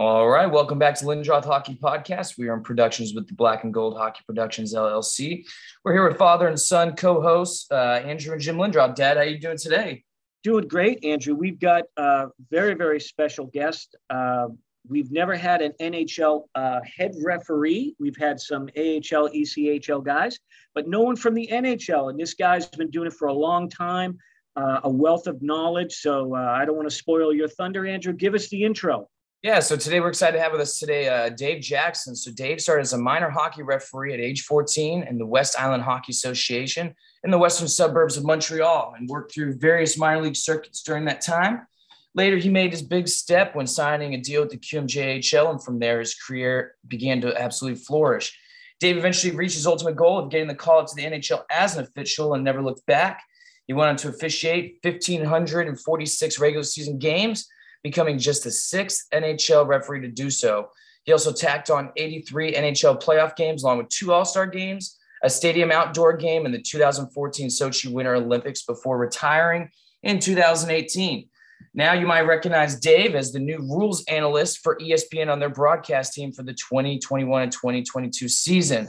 All right, welcome back to Lindroth Hockey Podcast. We are in productions with the Black and Gold Hockey Productions LLC. We're here with father and son co-hosts uh, Andrew and Jim Lindroth. Dad, how you doing today? Doing great, Andrew. We've got a very, very special guest. Uh, we've never had an NHL uh, head referee. We've had some AHL, ECHL guys, but no one from the NHL. And this guy's been doing it for a long time, uh, a wealth of knowledge. So uh, I don't want to spoil your thunder, Andrew. Give us the intro. Yeah, so today we're excited to have with us today uh, Dave Jackson. So Dave started as a minor hockey referee at age 14 in the West Island Hockey Association in the western suburbs of Montreal and worked through various minor league circuits during that time. Later, he made his big step when signing a deal with the QMJHL, and from there, his career began to absolutely flourish. Dave eventually reached his ultimate goal of getting the call up to the NHL as an official and never looked back. He went on to officiate 1,546 regular season games becoming just the sixth NHL referee to do so. He also tacked on 83 NHL playoff games, along with two All Star games, a stadium outdoor game, and the 2014 Sochi Winter Olympics before retiring in 2018. Now you might recognize Dave as the new rules analyst for ESPN on their broadcast team for the 2021 and 2022 season.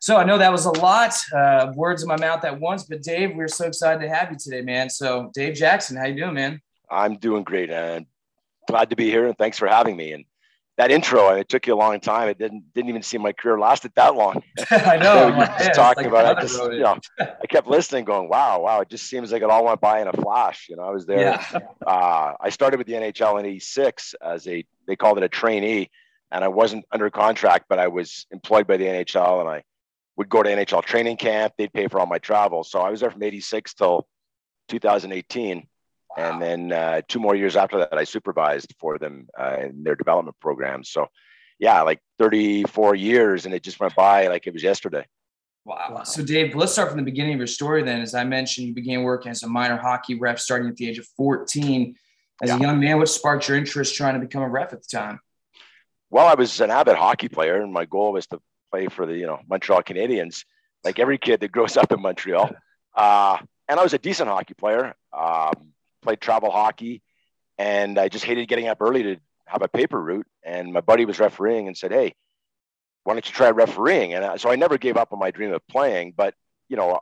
So I know that was a lot uh, words in my mouth at once, but Dave, we're so excited to have you today, man. So Dave Jackson, how you doing, man? I'm doing great, and glad to be here and thanks for having me. And that intro, it took you a long time. It didn't didn't even seem my career lasted that long. I know. you just talking like about it. I just, you know, I kept listening, going, "Wow, wow!" It just seems like it all went by in a flash. You know, I was there. Yeah. Uh, I started with the NHL in '86 as a they called it a trainee, and I wasn't under contract, but I was employed by the NHL, and I would go to NHL training camp. They'd pay for all my travel, so I was there from '86 till 2018 and then uh, two more years after that, I supervised for them uh, in their development programs. So, yeah, like 34 years, and it just went by like it was yesterday. Wow. wow. So, Dave, let's start from the beginning of your story. Then, as I mentioned, you began working as a minor hockey ref starting at the age of 14. As yeah. a young man, what sparked your interest trying to become a ref at the time? Well, I was an avid hockey player, and my goal was to play for the you know Montreal Canadiens, like every kid that grows up in Montreal. Uh, and I was a decent hockey player. Um, played travel hockey, and I just hated getting up early to have a paper route. And my buddy was refereeing and said, "Hey, why don't you try refereeing?" And so I never gave up on my dream of playing. But you know,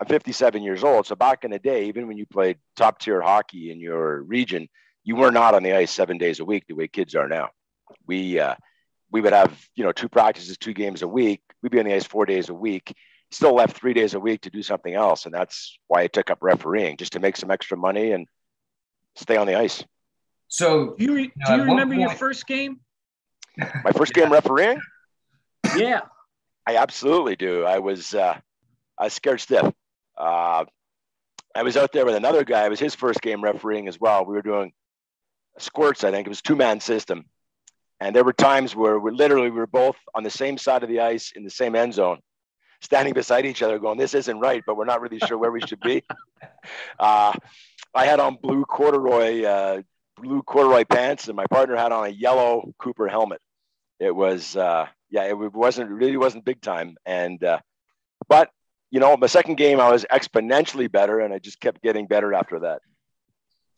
I'm 57 years old, so back in the day, even when you played top tier hockey in your region, you were not on the ice seven days a week the way kids are now. We uh, we would have you know two practices, two games a week. We'd be on the ice four days a week. Still left three days a week to do something else, and that's why I took up refereeing, just to make some extra money and stay on the ice. So, do you, re- do you remember point... your first game? My first game refereeing? Yeah, I absolutely do. I was uh, I was scared stiff. Uh, I was out there with another guy. It was his first game refereeing as well. We were doing squirts. I think it was two man system, and there were times where we literally we were both on the same side of the ice in the same end zone, standing beside each other, going, "This isn't right," but we're not really sure where we should be. Uh, I had on blue corduroy uh, blue corduroy pants, and my partner had on a yellow Cooper helmet. It was uh, yeah, it wasn't really wasn't big time, and uh, but you know, my second game I was exponentially better, and I just kept getting better after that.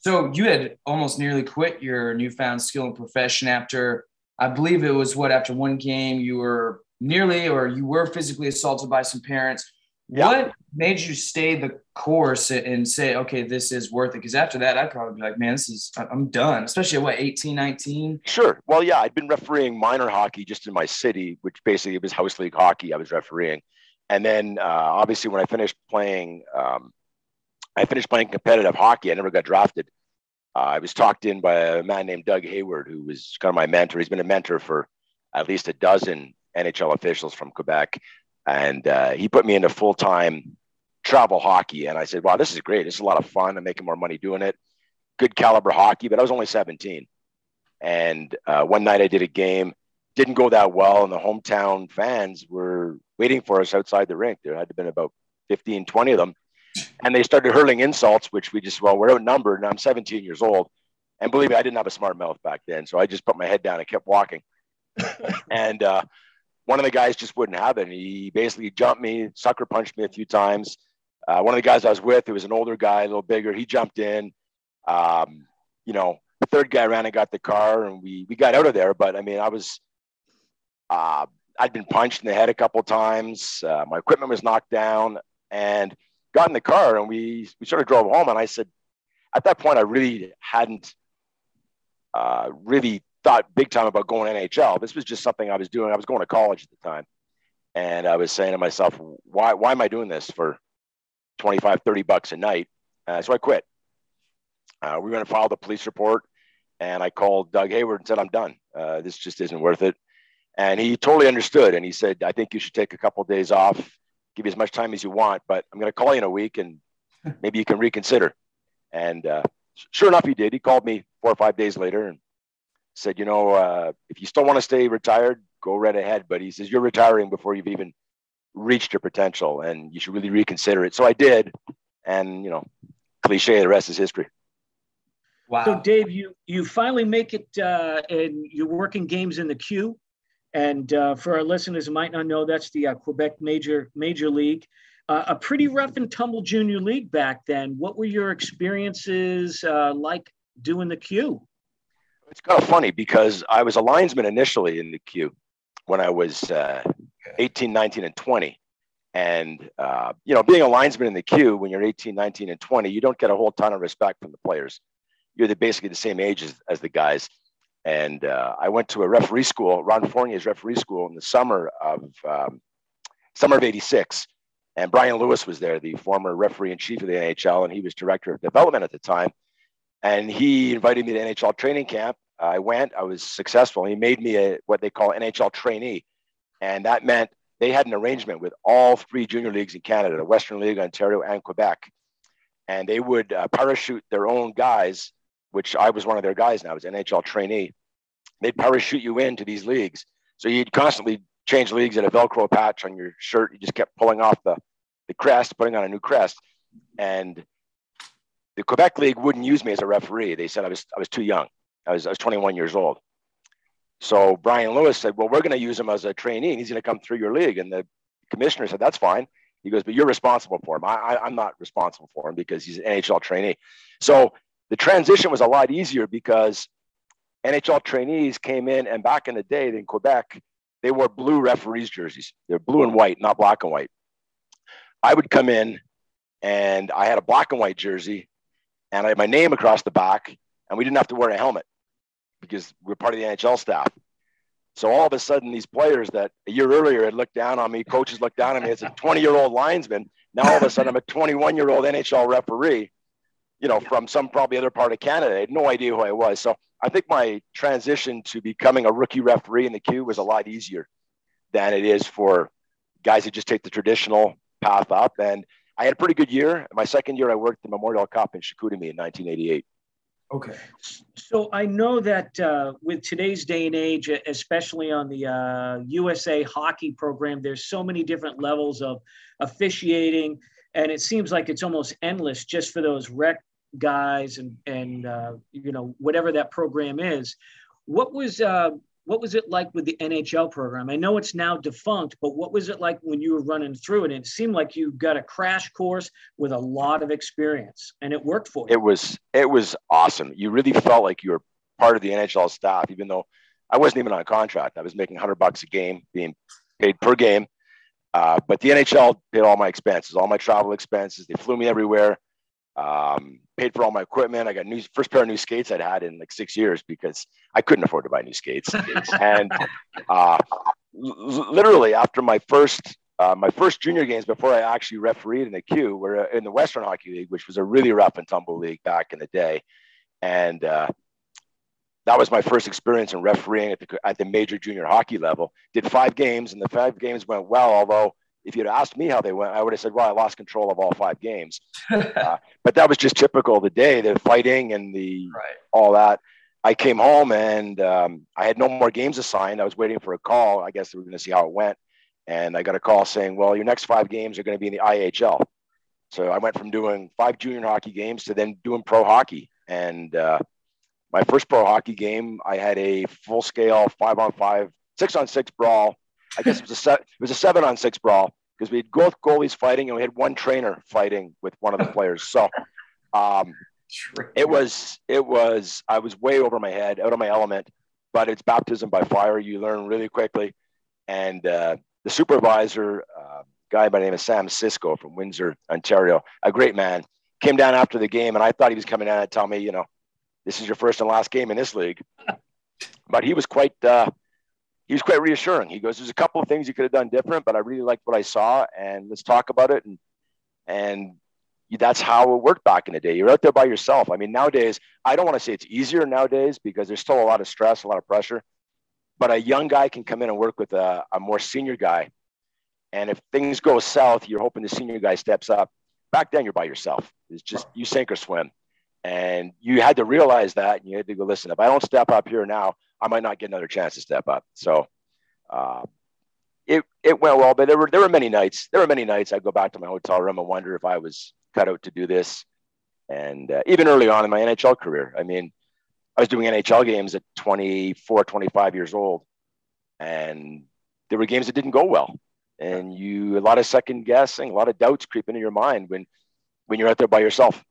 So you had almost nearly quit your newfound skill and profession after I believe it was what after one game you were nearly or you were physically assaulted by some parents. Yeah. What made you stay the course and say, okay, this is worth it? Because after that, I'd probably be like, man, this is, I'm done, especially at what, 18, 19? Sure. Well, yeah, I'd been refereeing minor hockey just in my city, which basically was house league hockey I was refereeing. And then uh, obviously, when I finished playing, um, I finished playing competitive hockey. I never got drafted. Uh, I was talked in by a man named Doug Hayward, who was kind of my mentor. He's been a mentor for at least a dozen NHL officials from Quebec and uh, he put me into full time travel hockey. And I said, "Wow, this is great. This is a lot of fun. I'm making more money doing it. Good caliber hockey." But I was only 17, and uh, one night I did a game, didn't go that well, and the hometown fans were waiting for us outside the rink. There had to been about 15, 20 of them, and they started hurling insults, which we just well, we're outnumbered, and I'm 17 years old. And believe me, I didn't have a smart mouth back then, so I just put my head down and kept walking. and uh, one of the guys just wouldn't have it. He basically jumped me, sucker punched me a few times. Uh, one of the guys I was with, who was an older guy, a little bigger, he jumped in. Um, you know, third guy ran and got the car, and we we got out of there. But I mean, I was, uh, I'd been punched in the head a couple times. Uh, my equipment was knocked down, and got in the car, and we we sort of drove home. And I said, at that point, I really hadn't uh, really thought big time about going NHL. This was just something I was doing. I was going to college at the time. And I was saying to myself, why, why am I doing this for 25, 30 bucks a night? Uh, so I quit. Uh, we went and filed file the police report. And I called Doug Hayward and said, I'm done. Uh, this just isn't worth it. And he totally understood. And he said, I think you should take a couple of days off, give you as much time as you want, but I'm going to call you in a week and maybe you can reconsider. And uh, sure enough, he did. He called me four or five days later and said, you know, uh, if you still want to stay retired, go right ahead. But he says, you're retiring before you've even reached your potential and you should really reconsider it. So I did. And, you know, cliche, the rest is history. Wow. So Dave, you, you finally make it uh, and you're working games in the queue. And uh, for our listeners who might not know, that's the uh, Quebec Major Major League. Uh, a pretty rough and tumble junior league back then. What were your experiences uh, like doing the queue? It's kind of funny because I was a linesman initially in the queue when I was uh, 18, 19, and 20. And, uh, you know, being a linesman in the queue when you're 18, 19, and 20, you don't get a whole ton of respect from the players. You're the, basically the same age as, as the guys. And uh, I went to a referee school, Ron Fournier's referee school in the summer of um, summer of 86. And Bryan Lewis was there, the former referee in chief of the NHL, and he was director of development at the time. And he invited me to NHL training camp. I went, I was successful. He made me a what they call NHL trainee. And that meant they had an arrangement with all three junior leagues in Canada, the Western League, Ontario, and Quebec. And they would uh, parachute their own guys, which I was one of their guys now, I was NHL trainee. They'd parachute you into these leagues. So you'd constantly change leagues at a Velcro patch on your shirt. You just kept pulling off the, the crest, putting on a new crest. And the Quebec League wouldn't use me as a referee. They said I was I was too young. I was I was 21 years old. So Bryan Lewis said, "Well, we're going to use him as a trainee. He's going to come through your league." And the commissioner said, "That's fine." He goes, "But you're responsible for him. I, I, I'm not responsible for him because he's an NHL trainee." So the transition was a lot easier because NHL trainees came in, and back in the day in Quebec, they wore blue referees jerseys. They're blue and white, not black and white. I would come in, and I had a black and white jersey, and I had my name across the back, and we didn't have to wear a helmet because we're part of the NHL staff. So all of a sudden, these players that a year earlier had looked down on me, coaches looked down on me as a 20 year old linesman. Now all of a sudden, I'm a 21 year old NHL referee, you know, from some probably other part of Canada. I had no idea who I was. So I think my transition to becoming a rookie referee in the queue was a lot easier than it is for guys who just take the traditional path up. And I had a pretty good year. My second year, I worked the Memorial Cup in Chicoutimi in 1988. Okay. So I know that uh, with today's day and age, especially on the uh, USA hockey program, there's so many different levels of officiating, and it seems like it's almost endless just for those rec guys and and uh, you know whatever that program is. What was uh, what was it like with the NHL program? I know it's now defunct, but what was it like when you were running through it? it seemed like you got a crash course with a lot of experience, and it worked for you. It was it was awesome. You really felt like you were part of the NHL staff, even though I wasn't even on a contract. I was making hundred bucks a game, being paid per game. Uh, but the NHL paid all my expenses, all my travel expenses. They flew me everywhere. Um, paid for all my equipment. I got new first pair of new skates I'd had in like six years because I couldn't afford to buy new skates. and uh, l- literally after my first uh, my first junior games before I actually refereed in the queue were in the Western Hockey League, which was a really rough and tumble league back in the day. And uh, that was my first experience in refereeing at the, at the major junior hockey level. Did five games, and the five games went well, although if you'd asked me how they went, I would have said, well, I lost control of all five games. uh, but that was just typical of the day, the fighting and the right. all that. I came home and um, I had no more games assigned. I was waiting for a call. I guess we were going to see how it went. And I got a call saying, well, your next five games are going to be in the IHL. So I went from doing five junior hockey games to then doing pro hockey. And uh, my first pro hockey game, I had a full scale five on five, six on six brawl I guess it was a it was a seven on six brawl because we had both goalies fighting and we had one trainer fighting with one of the players. So um, it was it was I was way over my head, out of my element. But it's baptism by fire. You learn really quickly, and uh, the supervisor, uh, guy by the name of Sam Cisco from Windsor, Ontario, a great man, came down after the game, and I thought he was coming down to tell me, you know, this is your first and last game in this league. but he was quite uh, he was quite reassuring. He goes, "There's a couple of things you could have done different, but I really liked what I saw, and let's talk about it." And and that's how it worked back in the day. You're out there by yourself. I mean, nowadays, I don't want to say it's easier nowadays because there's still a lot of stress, a lot of pressure. But a young guy can come in and work with a, a more senior guy. And if things go south, you're hoping the senior guy steps up. Back then, you're by yourself. It's just you sink or swim. And you had to realize that. And you had to go, listen, if I don't step up here now, I might not get another chance to step up. So, uh, it, it went well, but there were there were many nights. There were many nights I'd go back to my hotel room and wonder if I was cut out to do this. And uh, even early on in my NHL career, I mean, I was doing NHL games at 24, 25 years old, and there were games that didn't go well. And you, a lot of second guessing, a lot of doubts creep into your mind when, when you're out there by yourself.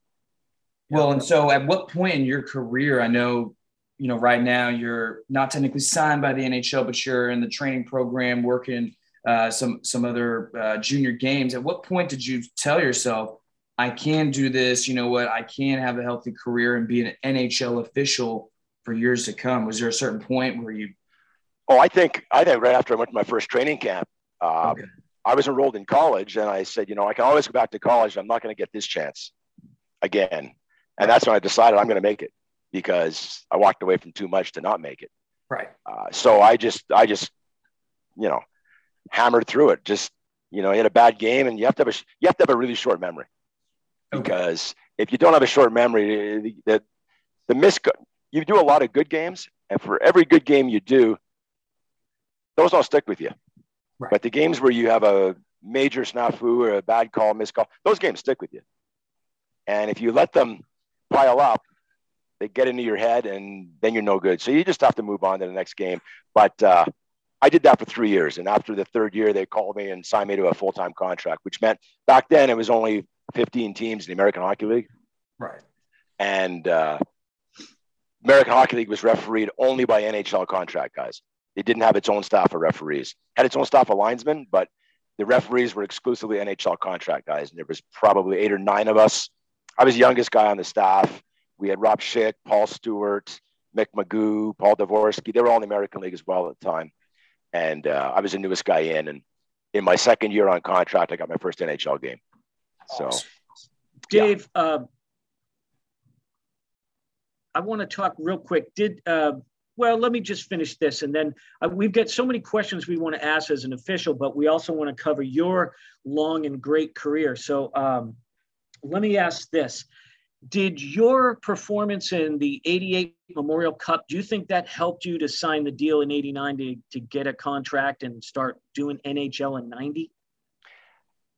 Well, and so at what point in your career, I know, you know, right now you're not technically signed by the NHL, but you're in the training program working uh, some some other uh, junior games. At what point did you tell yourself, I can do this. You know what? I can have a healthy career and be an NHL official for years to come. Was there a certain point where you? Oh, I think I think right after I went to my first training camp, uh, okay. I was enrolled in college, and I said, you know, I can always go back to college. I'm not going to get this chance again, and that's when I decided I'm going to make it because I walked away from too much to not make it. Right. Uh, so I just, I just, you know, hammered through it. Just, you know, you had a bad game, and you have to have a, you have to have a really short memory because if you don't have a short memory, the the miss you do a lot of good games, and for every good game you do, those don't stick with you. Right. But the games where you have a major snafu or a bad call, missed call, those games stick with you. And if you let them pile up, they get into your head, and then you're no good. So you just have to move on to the next game. But uh, I did that for three years, and after the third year, they called me and signed me to a full time contract, which meant back then it was only 15 teams in the American Hockey League. Right. And uh, American Hockey League was refereed only by NHL contract guys. It didn't have its own staff of referees. Had its own staff of linesmen, but the referees were exclusively NHL contract guys. And there was probably eight or nine of us. I was the youngest guy on the staff. We had Rob Shick, Paul Stewart, Mick McGeough, Paul Devorski. They were all in the American League as well at the time. And uh, I was the newest guy in. And in my second year on contract, I got my first NHL game. So, Dave, yeah. uh, I want to talk real quick. Did uh, well, let me just finish this, and then uh, we've got so many questions we want to ask as an official, but we also want to cover your long and great career. So, um, let me ask this: Did your performance in the '88 Memorial Cup? Do you think that helped you to sign the deal in '89 to to get a contract and start doing NHL in '90?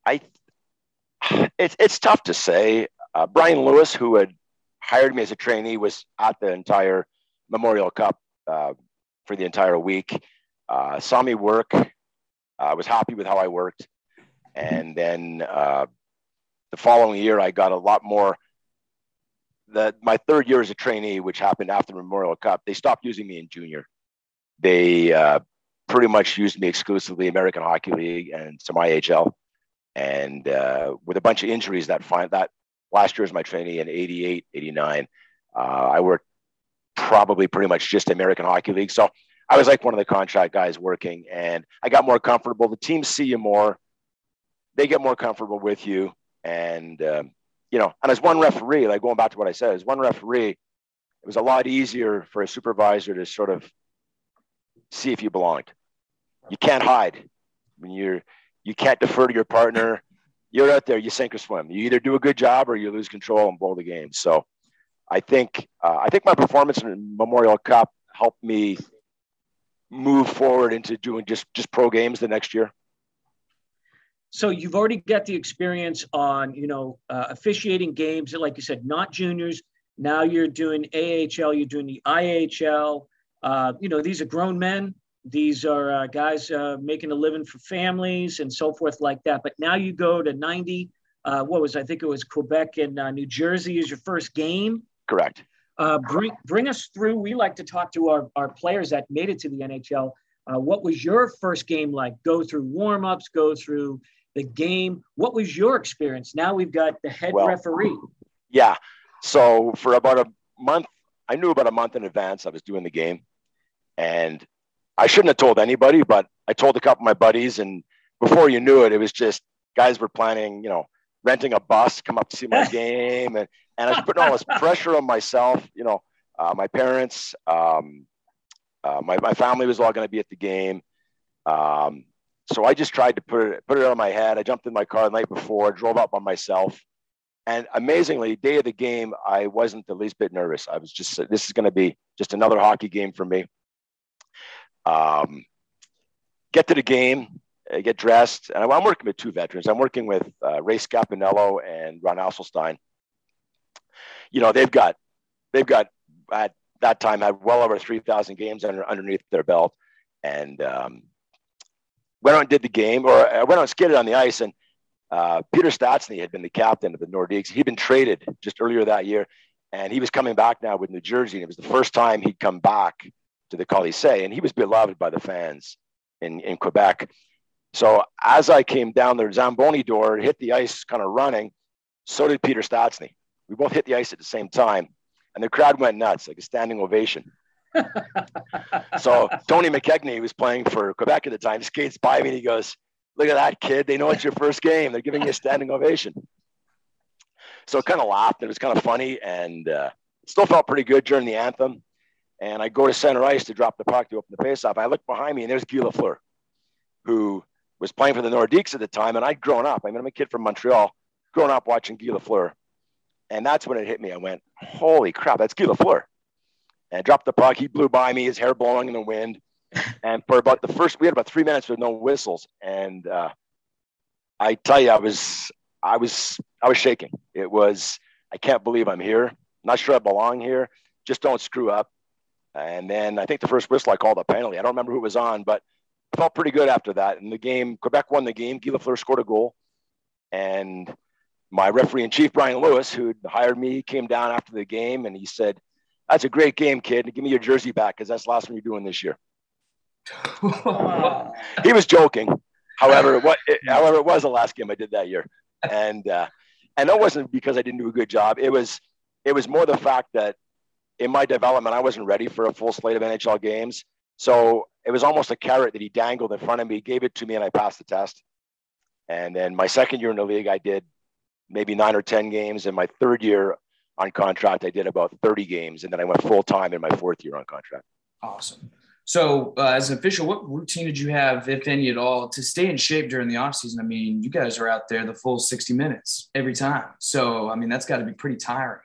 I it's it's tough to say. Uh, Bryan Lewis, who had hired me as a trainee, was at the entire Memorial Cup uh, for the entire week. Uh, saw me work. I was happy with how I worked, and then uh, the following year, I got a lot more. That my third year as a trainee, which happened after the Memorial Cup, they stopped using me in junior. They uh, pretty much used me exclusively American Hockey League and some IHL and uh, with a bunch of injuries that find that last year was my trainee in 88 89 uh, i worked probably pretty much just american hockey league. So i was like one of the contract guys working and i got more comfortable. The teams see you more. They get more comfortable with you. And um, you know and as one referee like going back to what i said as one referee it was a lot easier for a supervisor to sort of see if you belonged you can't hide when you're you can't defer to your partner. You're out there, you sink or swim. You either do a good job or you lose control and blow the game. So I think uh, I think my performance in Memorial Cup helped me move forward into doing just just pro games the next year. So you've already got the experience on you know uh, officiating games, like you said, not juniors. Now you're doing AHL, you're doing the IHL. Uh, you know these are grown men these are uh, guys uh, making a living for families and so forth like that. But now you go to 90 Uh, what was I think it was Quebec and uh, New Jersey is your first game. Correct. Uh, bring bring us through. We like to talk to our, our players that made it to the NHL. Uh, what was your first game like? Go through warm ups, go through the game. What was your experience? Now we've got the head well, referee. Yeah. So for about a month, I knew about a month in advance I was doing the game, and I shouldn't have told anybody, but I told a couple of my buddies, and before you knew it, it was just guys were planning, you know, renting a bus, come up to see my game, and and I was putting all this pressure on myself. You know, uh, my parents, um, uh, my my family was all going to be at the game. Um, so I just tried to put it put it on my head. I jumped in my car the night before, drove up by myself, and amazingly, day of the game, I wasn't the least bit nervous. I was just this is going to be just another hockey game for me. Um, get to the game, uh, get dressed, and I'm working with two veterans. I'm working with uh, Ray Scapinello and Ron Asselstine. You know, they've got they've got at that time had well over 3,000 games under, underneath their belt, and um, went on and did the game, or I went on and skated on the ice, and uh, Peter Stastny had been the captain of the Nordiques. He'd been traded just earlier that year, and he was coming back now with New Jersey. And it was the first time he'd come back to the Colisée, and he was beloved by the fans in, in Quebec. So as I came down the Zamboni door, hit the ice kind of running, so did Peter Stastny. We both hit the ice at the same time, and the crowd went nuts, like a standing ovation. so Tony McKegney, who was playing for Quebec at the time, skates by me and he goes, "Look at that kid! They know it's your first game. They're giving you a standing ovation." So I kind of laughed. It was kind of funny, and uh, still felt pretty good during the anthem. And I go to center ice to drop the puck to open the faceoff. I look behind me, and there's Guy Lafleur, who was playing for the Nordiques at the time. And I'd grown up. I mean, I'm a kid from Montreal, growing up watching Guy Lafleur. And that's when it hit me. I went, holy crap, that's Guy Lafleur and dropped the puck. He blew by me, his hair blowing in the wind. And for about the first, we had about three minutes with no whistles. And uh, I tell you, I was, I was, I was shaking. It was, I can't believe I'm here. Not sure I belong here. Just don't screw up. And then I think the first whistle I called a penalty. I don't remember who it was on, but I felt pretty good after that. And the game, Quebec won the game. Guy Lafleur scored a goal. And my referee in chief, Bryan Lewis, who hired me, came down after the game and he said, that's a great game, kid. Give me your jersey back because that's the last one you're doing this year. he was joking. However, what however it was the last game I did that year, and uh, and that wasn't because I didn't do a good job. It was it was more the fact that in my development I wasn't ready for a full slate of NHL games. So it was almost a carrot that he dangled in front of me, gave it to me, and I passed the test. And then my second year in the league, I did maybe nine or ten games. And my third year, on contract. I did about 30 games, and then I went full time in my fourth year on contract. Awesome. So, uh, as an official, what routine did you have, if any at all, to stay in shape during the offseason? I mean, you guys are out there the full 60 minutes every time. So, I mean, that's got to be pretty tiring.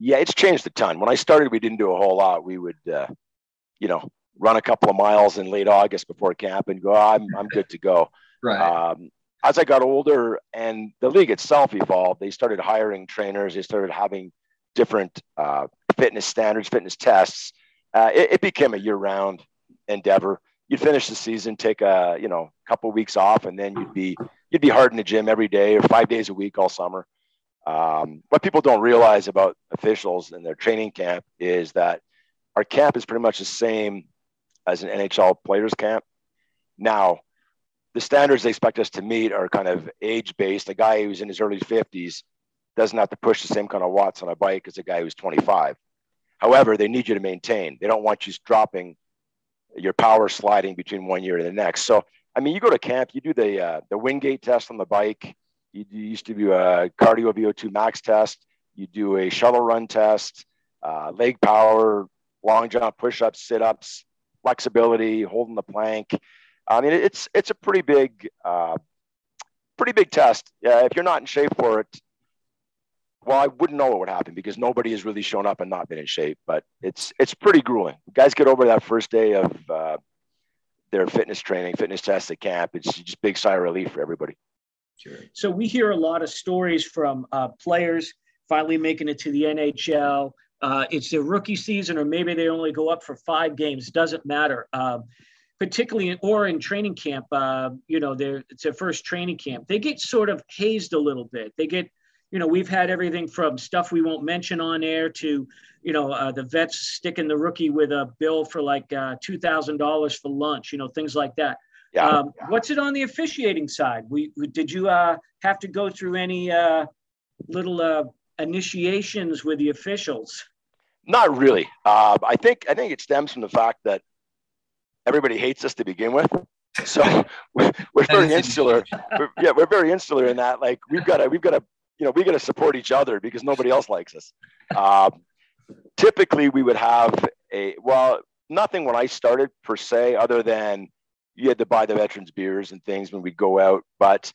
Yeah, it's changed a ton. When I started, we didn't do a whole lot. We would, uh, you know, run a couple of miles in late August before camp and go, oh, I'm, I'm good to go. Right. Um, as I got older and the league itself evolved, they started hiring trainers. They started having different uh, fitness standards, fitness tests. Uh, it, it, became a year-round endeavor. You'd finish the season, take a you know couple weeks off, and then you'd be you'd be hard in the gym every day or five days a week all summer. Um, what people don't realize about officials and their training camp is that our camp is pretty much the same as an NHL players camp. Now, the standards they expect us to meet are kind of age based. A guy who's in his early 50s doesn't have to push the same kind of watts on a bike as a guy who's 25. However, they need you to maintain. They don't want you dropping your power sliding between one year and the next. So, I mean, you go to camp, you do the uh, the Wingate test on the bike. You, you, used to do a cardio VO2 max test. You do a shuttle run test, uh, leg power, long jump, push ups, sit ups, flexibility, holding the plank. I mean, it's it's a pretty big, uh, pretty big test. If you're not in shape for it, well, I wouldn't know what would happen because nobody has really shown up and not been in shape. But it's it's pretty grueling. Guys get over that first day of uh, their fitness training, fitness test at camp. It's just big sigh of relief for everybody. Sure. So we hear a lot of stories from uh, players finally making it to the NHL. Uh, it's their rookie season, or maybe they only go up for five games. Doesn't matter. Um, particularly in, or in training camp, uh, you know, it's their first training camp. They get sort of hazed a little bit. They get, you know, we've had everything from stuff we won't mention on air to, you know, uh, the vets sticking the rookie with a bill for like uh, two thousand dollars for lunch, you know, things like that. Yeah. Um, what's it on the officiating side? We, we did you uh, have to go through any uh, little uh, initiations with the officials? Not really. Uh, I think I think it stems from the fact that everybody hates us to begin with. So we're, we're very insular. We're, yeah, we're very insular in that. Like we've got to we've got to you know we got to support each other because nobody else likes us. Um, typically, we would have a well nothing when I started per se, other than you had to buy the veterans beers and things when we go out. But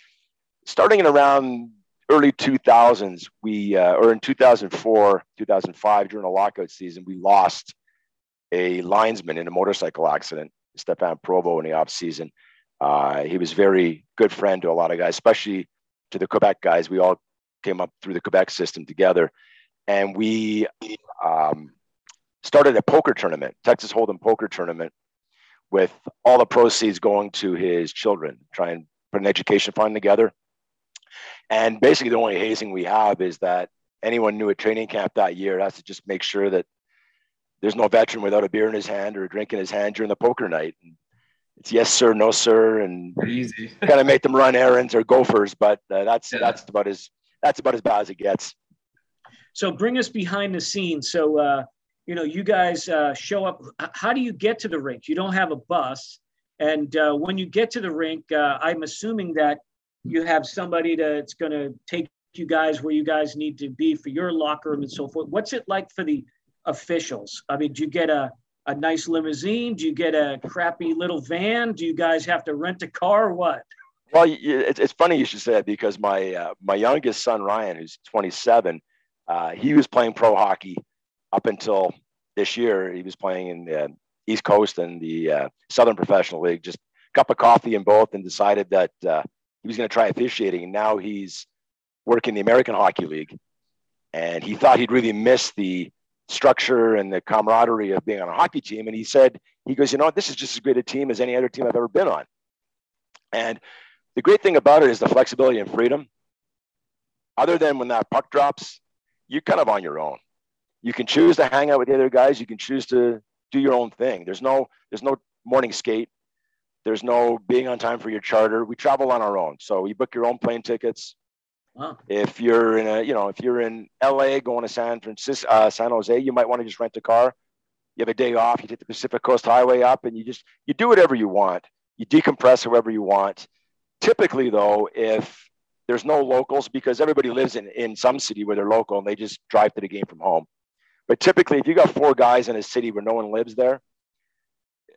starting in around early 2000s, we uh, or in 2004, 2005 during a lockout season, we lost a linesman in a motorcycle accident, Stéphane Provost, in the off season. Uh, he was very good friend to a lot of guys, especially to the Quebec guys. We all came up through the Quebec system together, and we um, started a poker tournament, Texas Hold'em poker tournament, with all the proceeds going to his children, try and put an education fund together. And basically, the only hazing we have is that anyone new at training camp that year has to just make sure that there's no veteran without a beer in his hand or a drink in his hand during the poker night. And it's yes sir, no sir, and easy. kind of make them run errands or gophers. But uh, that's yeah. that's about as that's about as bad as it gets. So bring us behind the scenes. So uh, you know, you guys uh, show up. How do you get to the rink? You don't have a bus, and uh, when you get to the rink, uh, I'm assuming that you have somebody that's going to take you guys where you guys need to be for your locker room and so forth. What's it like for the officials? I mean, do you get a a nice limousine? Do you get a crappy little van? Do you guys have to rent a car what? Well, it's, it's funny you should say that because my uh, my youngest son Ryan, who's 27, uh, he was playing pro hockey up until this year, he was playing in the East Coast and the uh, Southern Professional League. Just a cup of coffee in both, and decided that uh, he was going to try officiating. And now he's working in the American Hockey League, and he thought he'd really miss the structure and the camaraderie of being on a hockey team. And he said, he goes, you know, this is just as great a team as any other team I've ever been on. And the great thing about it is the flexibility and freedom. Other than when that puck drops, you're kind of on your own you can choose to hang out with the other guys. You can choose to do your own thing. There's no there's no morning skate. There's no being on time for your charter. We travel on our own. So you book your own plane tickets. Wow. If you're in a, you know, if you're in LA going to San Francisco, uh, San Jose, you might want to just rent a car. You have a day off. You take the Pacific Coast Highway up, and you just you do whatever you want. You decompress however you want. Typically, though, if there's no locals, because everybody lives in in some city where they're local and they just drive to the game from home. But typically, if you got four guys in a city where no one lives there,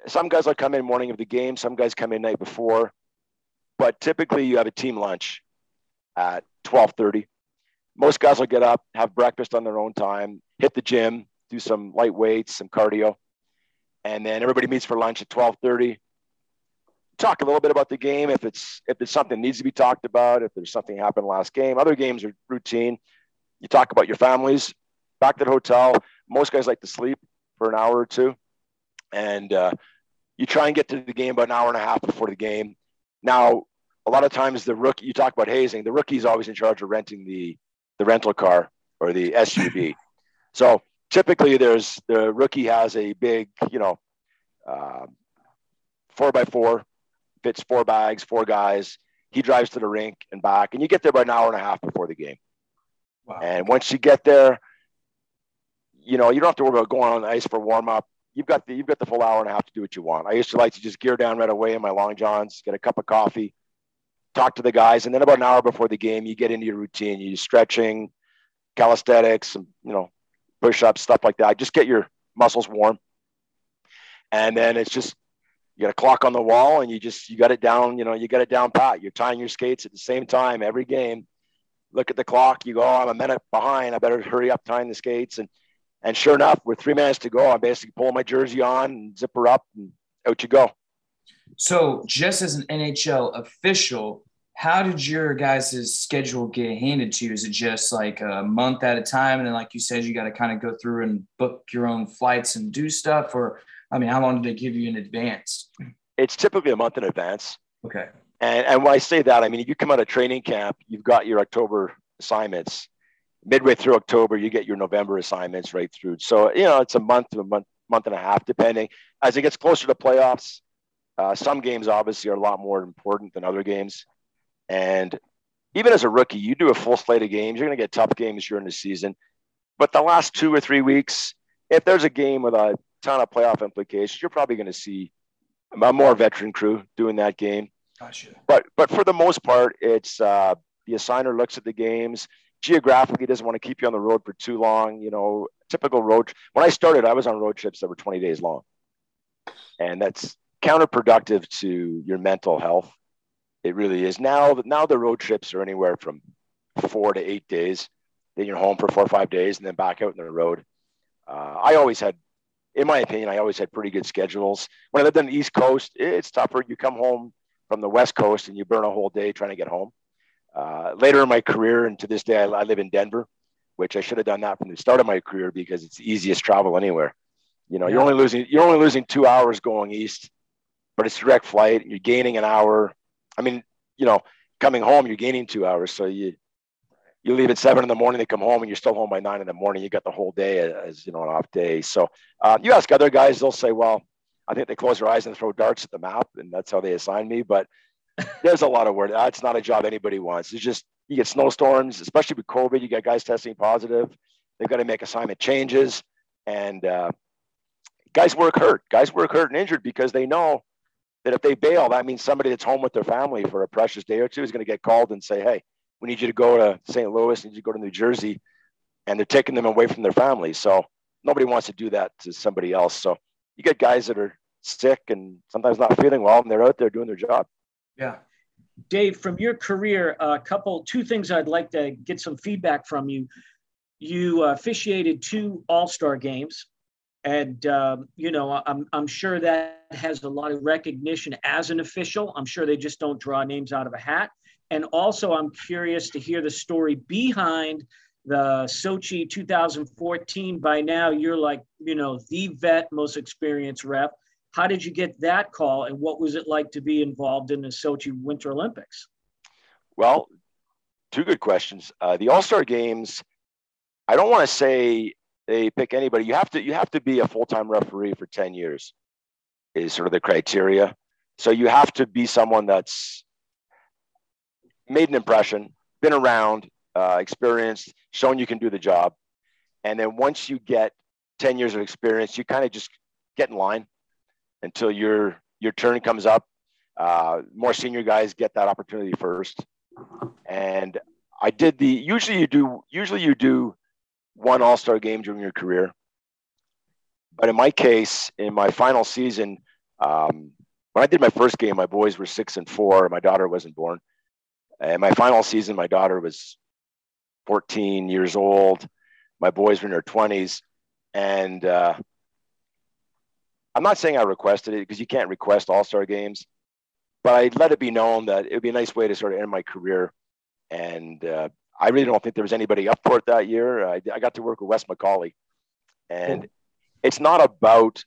some guys will come in morning of the game, some guys come in night before. But typically, you have a team lunch at 12:30. Most guys will get up, have breakfast on their own time, hit the gym, do some light weights, some cardio, and then everybody meets for lunch at 12:30. Talk a little bit about the game if it's if it's something needs to be talked about, if there's something happened last game. Other games are routine. You talk about your families, back to the hotel. Most guys like to sleep for an hour or two, and uh, you try and get to the game about an hour and a half before the game. Now, a lot of times the rookie, you talk about hazing, the rookie's always in charge of renting the the rental car or the SUV. so typically, there's the rookie has a big, you know, uh, four by four, fits four bags, four guys. He drives to the rink and back, and you get there about an hour and a half before the game. Wow. And once you get there, you know, you don't have to worry about going on the ice for warm up. You've got the you've got the full hour and a half to do what you want. I used to like to just gear down right away in my long johns, get a cup of coffee, talk to the guys, and then about an hour before the game, you get into your routine. You stretching, calisthenics, some you know, push ups, stuff like that. Just get your muscles warm, and then it's just you got a clock on the wall, and you just you got it down. You know, you got it down pat. You're tying your skates at the same time every game. Look at the clock. You go, oh, I'm a minute behind. I better hurry up tying the skates and and sure enough, with three minutes to go, I'm basically pulling my jersey on and zipper up and out you go. So, just as an NHL official, how did your guys' schedule get handed to you? Is it just like a month at a time? And then, like you said, you got to kind of go through and book your own flights and do stuff? Or, I mean, how long do they give you in advance? it's typically a month in advance. Okay. And, and when I say that, I mean, if you come out of training camp, you've got your October assignments. Midway through October, you get your November assignments right through. So, you know, it's a month to a month, month and a half, depending. As it gets closer to playoffs, uh, some games obviously are a lot more important than other games. And even as a rookie, you do a full slate of games. You're going to get tough games during the season. But the last two or three weeks, if there's a game with a ton of playoff implications, you're probably going to see a more veteran crew doing that game. Gotcha. But but for the most part, it's uh, the assigner looks at the games geographically doesn't want to keep you on the road for too long. You know, typical road. When I started, I was on road trips that were 20 days long, and that's counterproductive to your mental health. It really is. Now now the road trips are anywhere from four to eight days. Then you're home for four or five days, and then back out on the road. Uh, I always had in my opinion, I always had pretty good schedules. When I lived on the East Coast, it's tougher. You come home from the West Coast and you burn a whole day trying to get home. Uh, later in my career, and to this day, I, I, live in Denver, which I should have done that from the start of my career because it's the easiest travel anywhere. You know, yeah. you're only losing you're only losing two hours going east, but it's direct flight. You're gaining an hour. I mean, you know, coming home, you're gaining two hours. So you you leave at seven in the morning, they come home, and you're still home by nine in the morning. You got the whole day as you know an off day. So uh, you ask other guys, they'll say, "Well, I think they close their eyes and throw darts at the map, and that's how they assign me." But there's a lot of work. That's not a job anybody wants. It's just you get snowstorms, especially with COVID. You got guys testing positive. They've got to make assignment changes, and uh, guys work hurt. Guys work hurt and injured because they know that if they bail, that means somebody that's home with their family for a precious day or two is going to get called and say, "Hey, we need you to go to St. Louis, need you to go to New Jersey, and they're taking them away from their families. So nobody wants to do that to somebody else. So you get guys that are sick and sometimes not feeling well, and they're out there doing their job. Yeah. Dave, from your career, a couple, two things I'd like to get some feedback from you. You officiated two All Star games, and um, you know I'm I'm sure that has a lot of recognition as an official. I'm sure they just don't draw names out of a hat. And also, I'm curious to hear the story behind the Sochi 2014. By now, you're like, you know, the vet, most experienced rep. How did you get that call, and what was it like to be involved in the Sochi Winter Olympics? Well, two good questions. Uh, the All Star Games, I don't want to say they pick anybody. You have to you have to be a full time referee for ten years, is sort of the criteria. So you have to be someone that's made an impression, been around, uh, experienced, shown you can do the job. And then once you get 10 years of experience, you kind of just get in line until your your turn comes up. Uh, more senior guys get that opportunity first. And I did the usually you do usually you do one all-star game during your career. But in my case, in my final season, um, when I did my first game, my boys were six and four. My daughter wasn't born. And my final season, my daughter was 14 years old. My boys were in their 20s. And uh, I'm not saying I requested it because you can't request all star games, but I let it be known that it would be a nice way to sort of end my career. And uh, I really don't think there was anybody up for it that year. I, I got to work with Wes McCauley. And cool. it's not about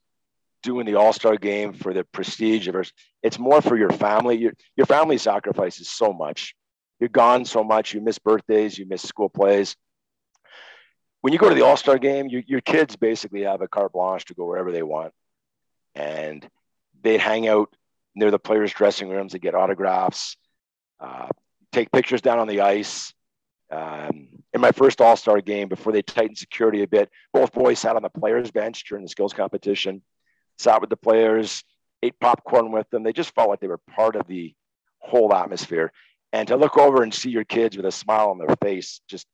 doing the All Star game for the prestige of it. It's more for your family. Your, your family sacrifices so much you're gone so much. You miss birthdays, you miss school plays. When you go to the All Star game, you, your kids basically have a carte blanche to go wherever they want, and they hang out near the players' dressing rooms to get autographs, uh, take pictures down on the ice. Um, in my first All Star game, before they tightened security a bit, both boys sat on the players' bench during the skills competition, sat with the players, ate popcorn with them. They just felt like they were part of the whole atmosphere and to look over and see your kids with a smile on their face just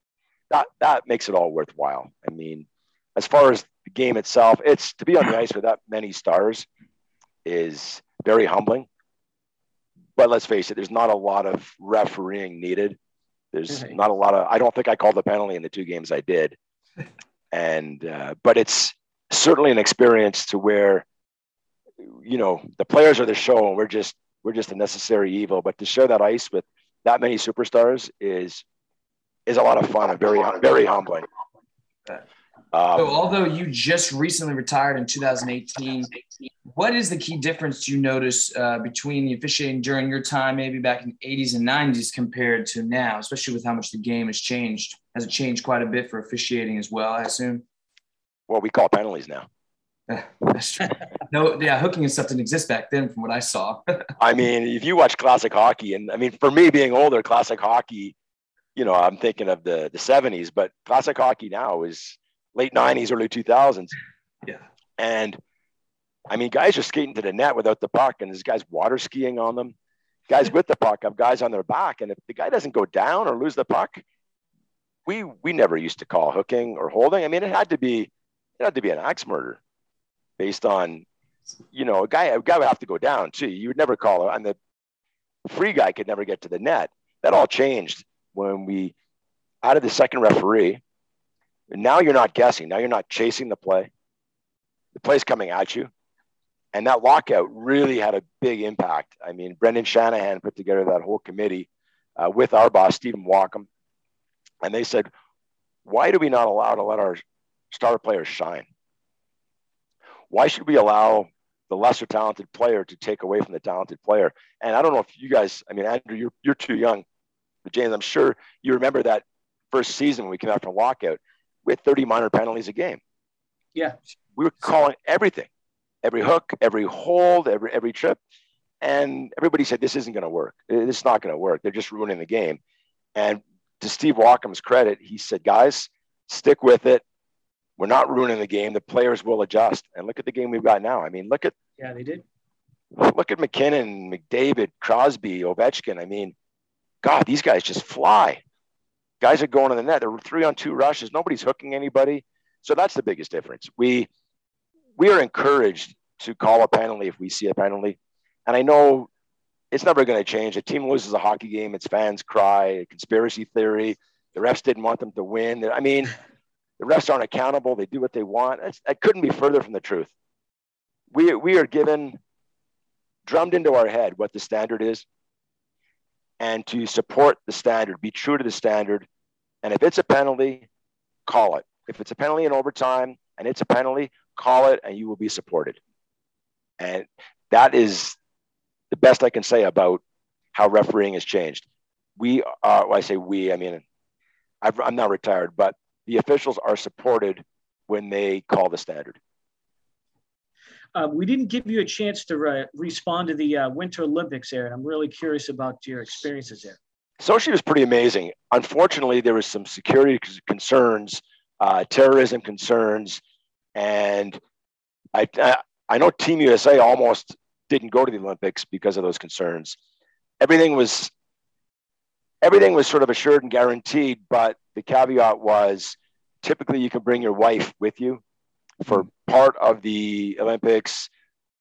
that that makes it all worthwhile. I mean as far as the game itself it's to be on the ice with that many stars is very humbling. But let's face it there's not a lot of refereeing needed. There's mm-hmm. not a lot of i don't think i called the penalty in the two games i did. And uh, but it's certainly an experience to where you know the players are the show and we're just we're just a necessary evil. But to share that ice with that many superstars is is a lot of fun and very very humbling. Um, so, although you just recently retired in 2018, what is the key difference you notice uh, between the officiating during your time, maybe back in the 80s and 90s, compared to now, especially with how much the game has changed? Has it changed quite a bit for officiating as well? I assume. Well, we call penalties now. That's true. No, yeah, hooking and stuff didn't exist back then, from what I saw. I mean, if you watch classic hockey, and I mean, for me being older, classic hockey, you know, I'm thinking of the the 70s, but classic hockey now is late 90s, early 2000s. Yeah. And I mean, guys are skating to the net without the puck, and there's guys water skiing on them. Guys with the puck have guys on their back, and if the guy doesn't go down or lose the puck, we we never used to call hooking or holding. I mean, it had to be it had to be an axe murder, based on, you know, a guy a guy would have to go down too. You would never call it, and the free guy could never get to the net. That all changed when we added the second referee now you're not guessing. Now you're not chasing the play. The play's coming at you. And that lockout really had a big impact. I mean, Brendan Shanahan put together that whole committee uh, with our boss, Stephen Walkom. And they said, why do we not allow to let our star players shine? Why should we allow the lesser talented player to take away from the talented player? And I don't know if you guys, I mean, Andrew, you're, you're too young. But James, I'm sure you remember that first season when we came out from lockout with 30 minor penalties a game. Yeah. We were calling everything, every hook, every hold, every every trip. And everybody said, this isn't going to work. It's not going to work. They're just ruining the game. And to Steve Walkom's credit, he said, guys, stick with it. We're not ruining the game. The players will adjust. And look at the game we've got now. I mean, look at. Yeah, they did. Look at MacKinnon, McDavid, Crosby, Ovechkin. I mean, God, these guys just fly. Guys are going to the net. There were three on two rushes. Nobody's hooking anybody. So that's the biggest difference. We we are encouraged to call a penalty if we see a penalty. And I know it's never going to change. A team loses a hockey game, its fans cry, conspiracy theory. The refs didn't want them to win. I mean, the refs aren't accountable. They do what they want. That's, that couldn't be further from the truth. We, we are given, drummed into our head what the standard is and to support the standard, be true to the standard. And if it's a penalty, call it. If it's a penalty in overtime and it's a penalty, call it and you will be supported. And that is the best I can say about how refereeing has changed. We are, well, I say we, I mean, i am not retired, but the officials are supported when they call the standard. Uh, we didn't give you a chance to re- respond to the uh, Winter Olympics there, and I'm really curious about your experiences there. Sochi was pretty amazing. Unfortunately, there was some security concerns, uh, terrorism concerns, and I, I, I know Team USA almost didn't go to the Olympics because of those concerns. Everything was everything was sort of assured and guaranteed, but the caveat was typically you can bring your wife with you for part of the Olympics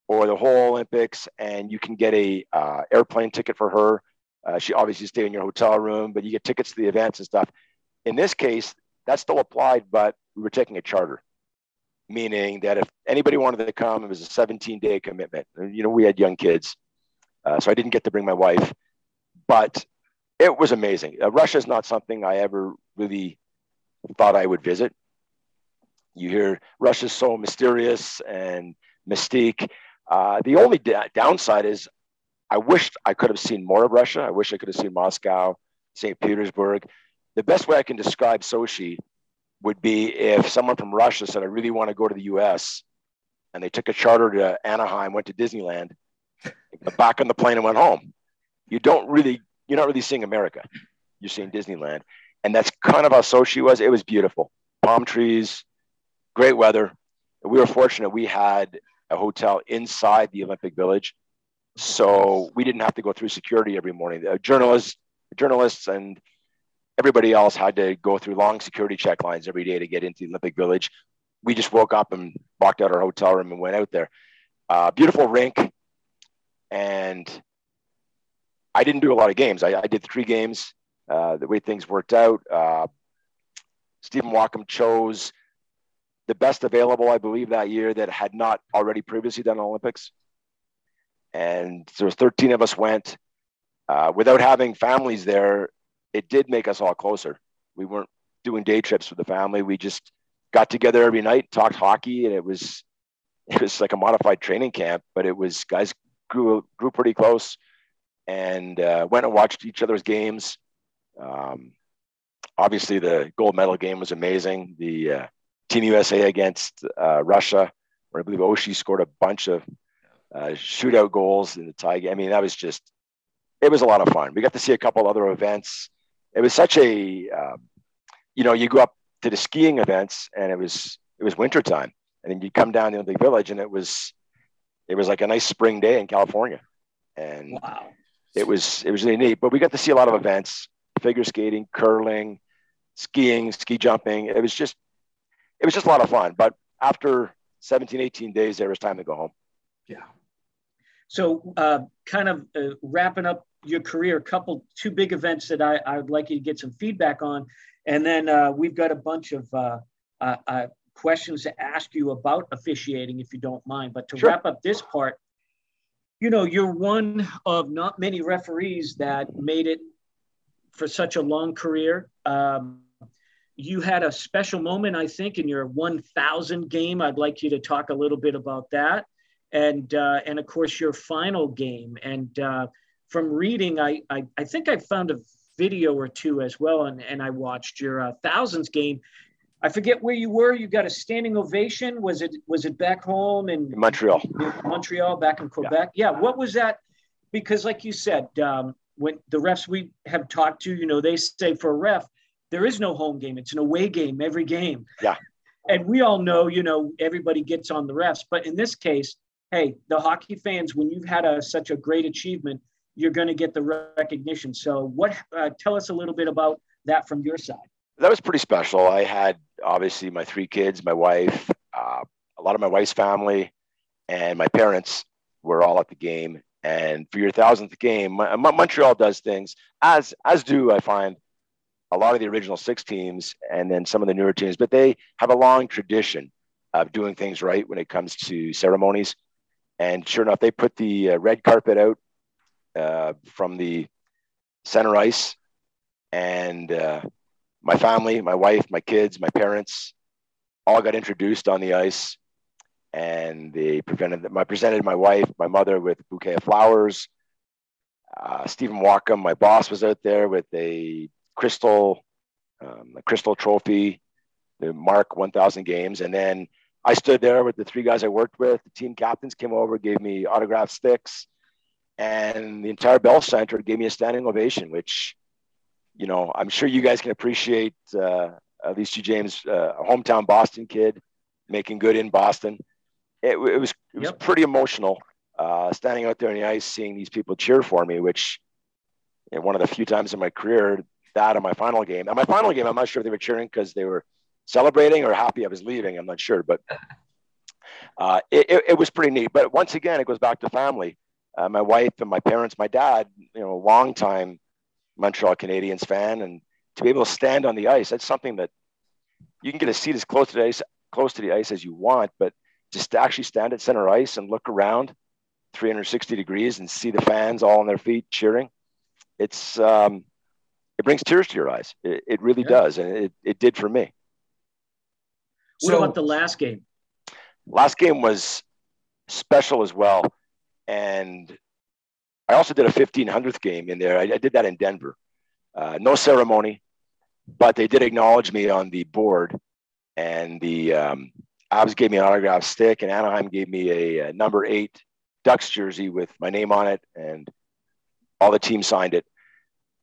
or the whole Olympics, and you can get a uh, airplane ticket for her. Uh, she obviously stay in your hotel room, but you get tickets to the events and stuff. In this case, that still applied, but we were taking a charter, meaning that if anybody wanted to come, it was a 17 day commitment. You know, we had young kids, uh, so I didn't get to bring my wife, but it was amazing. Uh, Russia is not something I ever really thought I would visit. You hear Russia's so mysterious and mystique. Uh, the only downside is I wished I could have seen more of Russia. I wish I could have seen Moscow, St. Petersburg. The best way I can describe Sochi would be if someone from Russia said, I really want to go to the US, and they took a charter to Anaheim, went to Disneyland, got back on the plane and went home. You don't really, you're not really seeing America. You're seeing Disneyland. And that's kind of how Sochi was. It was beautiful. Palm trees, great weather. We were fortunate we had a hotel inside the Olympic Village. So we didn't have to go through security every morning. The journalists, journalists and everybody else had to go through long security check lines every day to get into the Olympic Village. We just woke up and walked out our hotel room and went out there. Uh, beautiful rink. And I didn't do a lot of games. I, I did three games. Uh, the way things worked out, uh, Stephen Walkom chose the best available, I believe, that year that had not already previously done Olympics. And there was 13 of us went. Uh, without having families there, it did make us all closer. We weren't doing day trips with the family. We just got together every night, talked hockey, and it was it was like a modified training camp. But it was guys grew grew pretty close, and uh, went and watched each other's games. Um, obviously, the gold medal game was amazing. The uh, Team USA against uh, Russia, where I believe Oshie scored a bunch of uh, shootout goals in the tie game. I mean, that was just it was a lot of fun. We got to see a couple other events. It was such a um, you know you go up to the skiing events and it was it was wintertime and then you come down to the village and it was it was like a nice spring day in California and wow. It was it was really neat but we got to see a lot of events figure skating curling skiing ski jumping it was just it was just a lot of fun but after 17 18 days there was time to go home yeah so uh, kind of uh, wrapping up your career a couple two big events that I, I would like you to get some feedback on and then uh, we've got a bunch of uh, uh, uh, questions to ask you about officiating, if you don't mind. But to sure. wrap up this part, you know, you're one of not many referees that made it for such a long career. Um, you had a special moment, I think, in your 1,000 game. I'd like you to talk a little bit about that, and uh, and of course your final game. And uh, from reading, I, I I think I found a video or two as well, and, and I watched your uh, thousands game. I forget where you were. You got a standing ovation. Was it was it back home in, in Montreal? In Montreal, back in Quebec. Yeah. yeah. What was that? Because, like you said, um, when the refs we have talked to, you know, they say for a ref, there is no home game. It's an away game every game. Yeah. And we all know, you know, everybody gets on the refs, but in this case, hey, the hockey fans, when you've had a such a great achievement, you're going to get the recognition. So, what? Uh, tell us a little bit about that from your side. That was pretty special. I had obviously my three kids, my wife, uh, a lot of my wife's family, and my parents were all at the game. And for your thousandth game, Montreal does things as as do I find a lot of the original six teams, and then some of the newer teams. But they have a long tradition of doing things right when it comes to ceremonies. And sure enough, they put the uh, red carpet out uh, from the center ice, and uh, my family, my wife, my kids, my parents, all got introduced on the ice, and they prevented them. I presented my wife, my mother, with a bouquet of flowers. Uh, Stephen Walkom, my boss, was out there with a crystal, um, a crystal trophy, the Mark 1000 games, and then I stood there with the three guys I worked with. The team captains came over, gave me autograph sticks and the entire Bell Center gave me a standing ovation, which, you know, I'm sure you guys can appreciate. Uh, at least you, James, uh, a hometown Boston kid, making good in Boston. It, it was it was yep. pretty emotional. Uh, standing out there on the ice, seeing these people cheer for me, which you know, one of the few times in my career that in my final game. And my final game, I'm not sure if they were cheering because they were celebrating or happy I was leaving. I'm not sure, but uh, it, it, it was pretty neat. But once again, it goes back to family uh, my wife and my parents, my dad, you know, a long time Montreal Canadiens fan, and to be able to stand on the ice, that's something that you can get a seat as close to the ice, close to the ice as you want, but just to actually stand at center ice and look around 360 degrees and see the fans all on their feet cheering, it's um, it brings tears to your eyes. It, it really yeah. does, and it, it did for me. What so, about the last game? Last game was special as well and I also did a 1500th game in there. I, I did that in Denver. Uh, no ceremony, but they did acknowledge me on the board. And the um, Avs gave me an autograph stick, and Anaheim gave me a, a, number eight Ducks jersey with my name on it, and all the team signed it.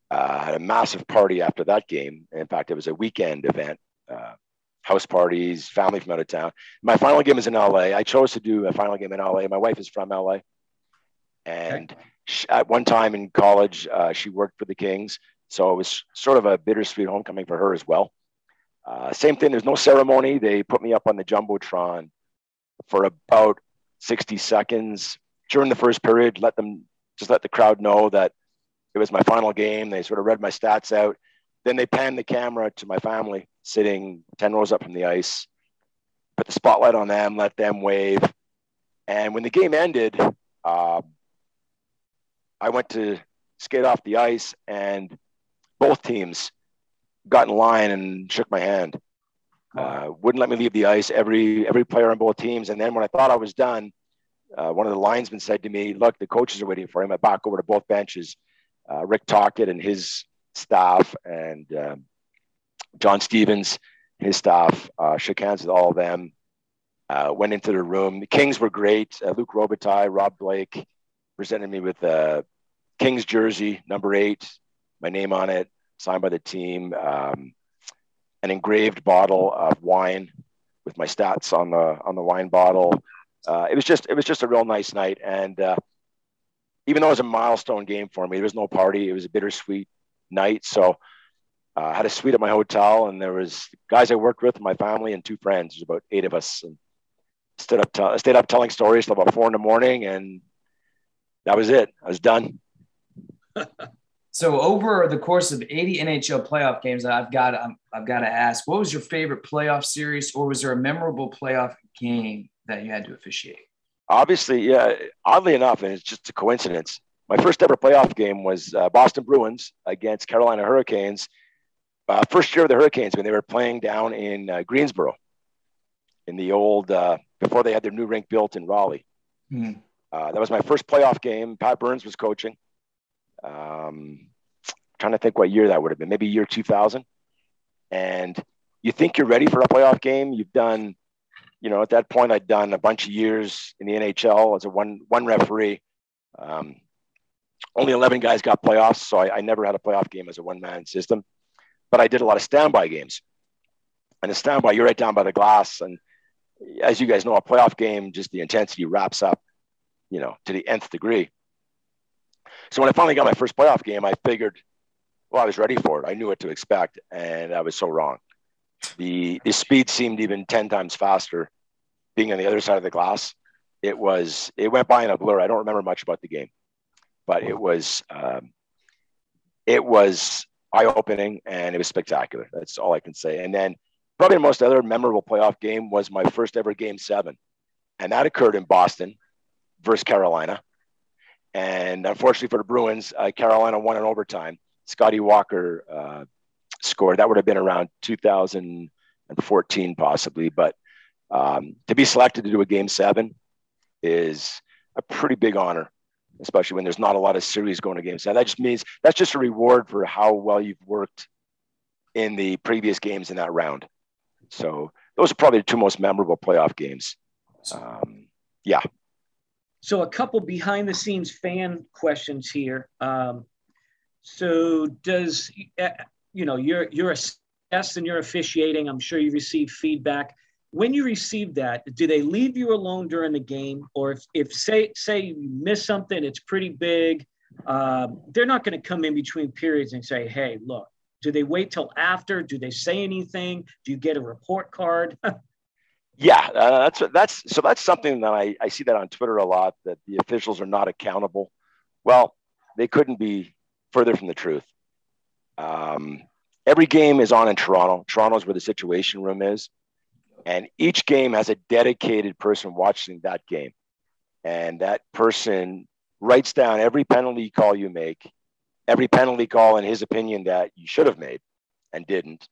Uh, had a massive party after that game. In fact, it was a weekend event. Uh, house parties, family from out of town. My final game is in LA. I chose to do a final game in LA. My wife is from LA. And okay. She, at one time in college, uh, she worked for the Kings. So it was sort of a bittersweet homecoming for her as well. Uh, same thing, there's no ceremony. They put me up on the Jumbotron for about 60 seconds during the first period, let them just let the crowd know that it was my final game. They sort of read my stats out. Then they panned the camera to my family sitting 10 rows up from the ice, put the spotlight on them, let them wave. And when the game ended, uh, I went to skate off the ice, and both teams got in line and shook my hand. Uh, wouldn't let me leave the ice. Every every player on both teams. And then when I thought I was done, uh, one of the linesmen said to me, "Look, the coaches are waiting for him." I back over to both benches. Uh, Rick Tocchet and his staff, and um, John Stevens, his staff, uh, shook hands with all of them. Uh, went into the room. The Kings were great. Uh, Luc Robitaille, Rob Blake presented me with a Kings jersey, number eight, my name on it, signed by the team. Um, an engraved bottle of wine with my stats on the on the wine bottle. Uh, it was just it was just a real nice night, and uh, even though it was a milestone game for me, there was no party. It was a bittersweet night. So uh, I had a suite at my hotel, and there was guys I worked with, my family, and two friends. There's about eight of us, and stood up, t- stayed up telling stories till about four in the morning, and that was it. I was done. So over the course of 80 NHL playoff games, I've got um, I've got to ask, what was your favorite playoff series, or was there a memorable playoff game that you had to officiate? Obviously, yeah. Oddly enough, and it's just a coincidence. My first ever playoff game was uh, Boston Bruins against Carolina Hurricanes. Uh, first year of the Hurricanes when they were playing down in uh, Greensboro, in the old uh, before they had their new rink built in Raleigh. Mm. that was my first playoff game. Pat Burns was coaching. Um, trying to think what year that would have been. Maybe year 2000. And you think you're ready for a playoff game. You've done you know, at that point, I'd done a bunch of years in the NHL as a one one referee. Um, only 11 guys got playoffs, so I, I never had a playoff game as a one man system. But I did a lot of standby games. And a standby, you're right down by the glass. And as you guys know, a playoff game, just the intensity wraps up, you know, to the nth degree. So when I finally got my first playoff game, I figured, well, I was ready for it. I knew what to expect, and I was so wrong. The the speed seemed even 10 times faster being on the other side of the glass. It was it went by in a blur. I don't remember much about the game but it was um, it was eye-opening and it was spectacular. That's all i can say. And then probably the most other memorable playoff game was my first ever game seven and that occurred in boston versus carolina and unfortunately for the bruins uh, carolina won in overtime scotty walker uh, scored. That would have been around 2014, possibly. But um, to be selected to do a game seven is a pretty big honor, especially when there's not a lot of series going to game seven. That just means that's just a reward for how well you've worked in the previous games in that round. So those are probably the two most memorable playoff games. Um, yeah. So a couple behind the scenes fan questions here. Um, so does you know you're you're a guest and you're officiating. I'm sure you receive feedback. When you receive that do they leave you alone during the game? Or if, if say say you miss something it's pretty big uh, they're not going to come in between periods and say hey look do they wait till after? Do they say anything? Do you get a report card yeah uh, that's that's so that's something that I, I see that on twitter a lot that the officials are not accountable well they couldn't be further from the truth um, every game is on in Toronto. Toronto is where the situation room is. And each game has a dedicated person watching that game. And that person writes down every penalty call you make, every penalty call in his opinion that you should have made and didn't,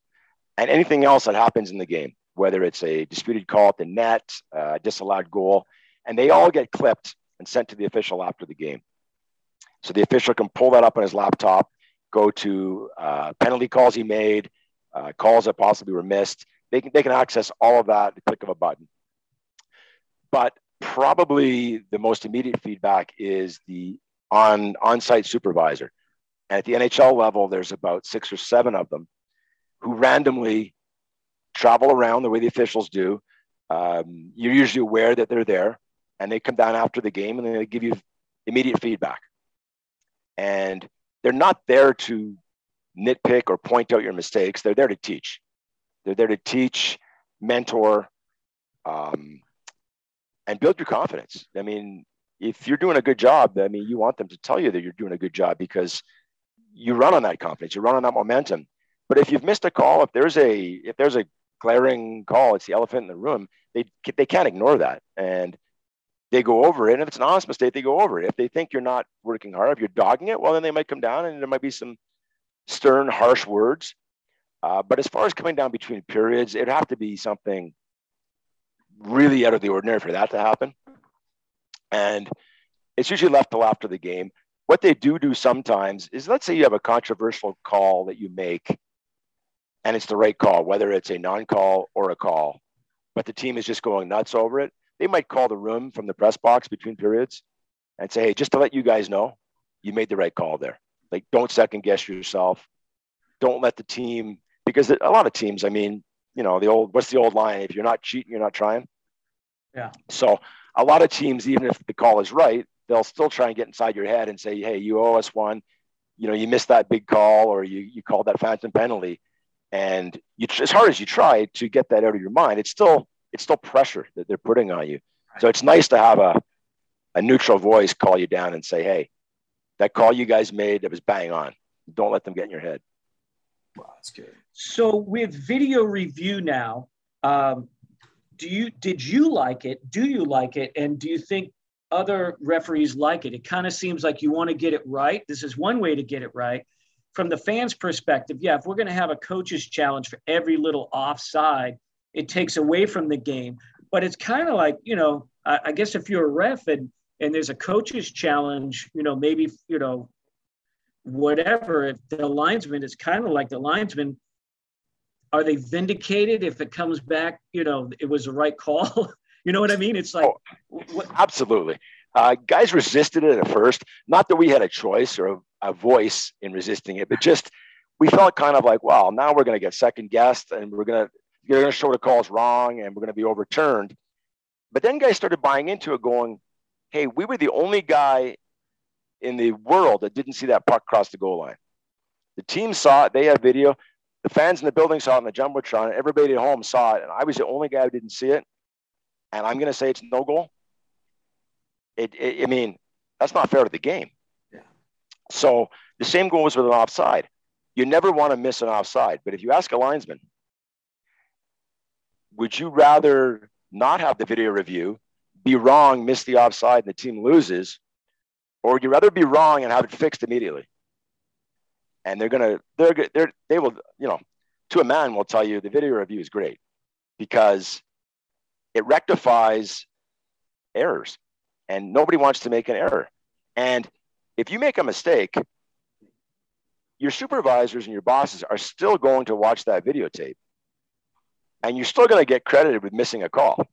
and anything else that happens in the game, whether it's a disputed call at the net, uh, disallowed goal, and they all get clipped and sent to the official after the game. So the official can pull that up on his laptop go to uh, penalty calls he made, uh, calls that possibly were missed. They can, they can access all of that at the click of a button. But probably the most immediate feedback is the on on-site supervisor. And at the NHL level, there's about six or seven of them who randomly travel around the way the officials do. Um, you're usually aware that they're there, and they come down after the game and they give you immediate feedback. And they're not there to nitpick or point out your mistakes. They're there to teach. They're there to teach, mentor, um, and build your confidence. I mean, if you're doing a good job, I mean, you want them to tell you that you're doing a good job because you run on that confidence, you run on that momentum. But if you've missed a call, if there's a if there's a glaring call, it's the elephant in the room. They they can't ignore that, and they go over it. And if it's an honest mistake, they go over it. If they think you're not working hard, if you're dogging it, well, then they might come down and there might be some stern, harsh words. Uh, but as far as coming down between periods, it'd have to be something really out of the ordinary for that to happen. And it's usually left till after the game. What they do do sometimes is let's say you have a controversial call that you make and it's the right call, whether it's a non call or a call, but the team is just going nuts over it. They might call the room from the press box between periods and say, hey, just to let you guys know, you made the right call there. Like, don't second guess yourself. Don't let the team, because a lot of teams, I mean, you know, the old, what's the old line? If you're not cheating, you're not trying. Yeah. So a lot of teams, even if the call is right, they'll still try and get inside your head and say, hey, you owe us one. You know, you missed that big call or you, you called that phantom penalty. And you, as hard as you try to get that out of your mind, it's still it's still pressure that they're putting on you. So it's nice to have a, a neutral voice call you down and say, hey, that call you guys made, it was bang on. Don't let them get in your head. Wow, that's good. So with video review now, um, do you did you like it? Do you like it? And do you think other referees like it? It kind of seems like you want to get it right. This is one way to get it right. From the fans' perspective, yeah, if we're going to have a coach's challenge for every little offside, it takes away from the game. But it's kind of like, you know, I, I guess if you're a ref and and there's a coach's challenge, you know, maybe, you know, whatever, if the linesman is kind of like the linesman are they vindicated if it comes back you know it was the right call you know what i mean it's like oh, what? absolutely uh, guys resisted it at first not that we had a choice or a, a voice in resisting it but just we felt kind of like well now we're going to get second guessed and we're going to you're going to show the calls wrong and we're going to be overturned but then guys started buying into it going hey we were the only guy in the world that didn't see that puck cross the goal line the team saw it they had video the fans in the building saw it in the jumbotron. Everybody at home saw it, and I was the only guy who didn't see it. And I'm going to say it's no goal. It, it, I mean, that's not fair to the game. Yeah. So the same goes with an offside. You never want to miss an offside, but if you ask a linesman, would you rather not have the video review, be wrong, miss the offside, and the team loses, or would you rather be wrong and have it fixed immediately? and they're gonna they're they're they will you know to a man will tell you the video review is great because it rectifies errors and nobody wants to make an error and if you make a mistake your supervisors and your bosses are still going to watch that videotape and you're still going to get credited with missing a call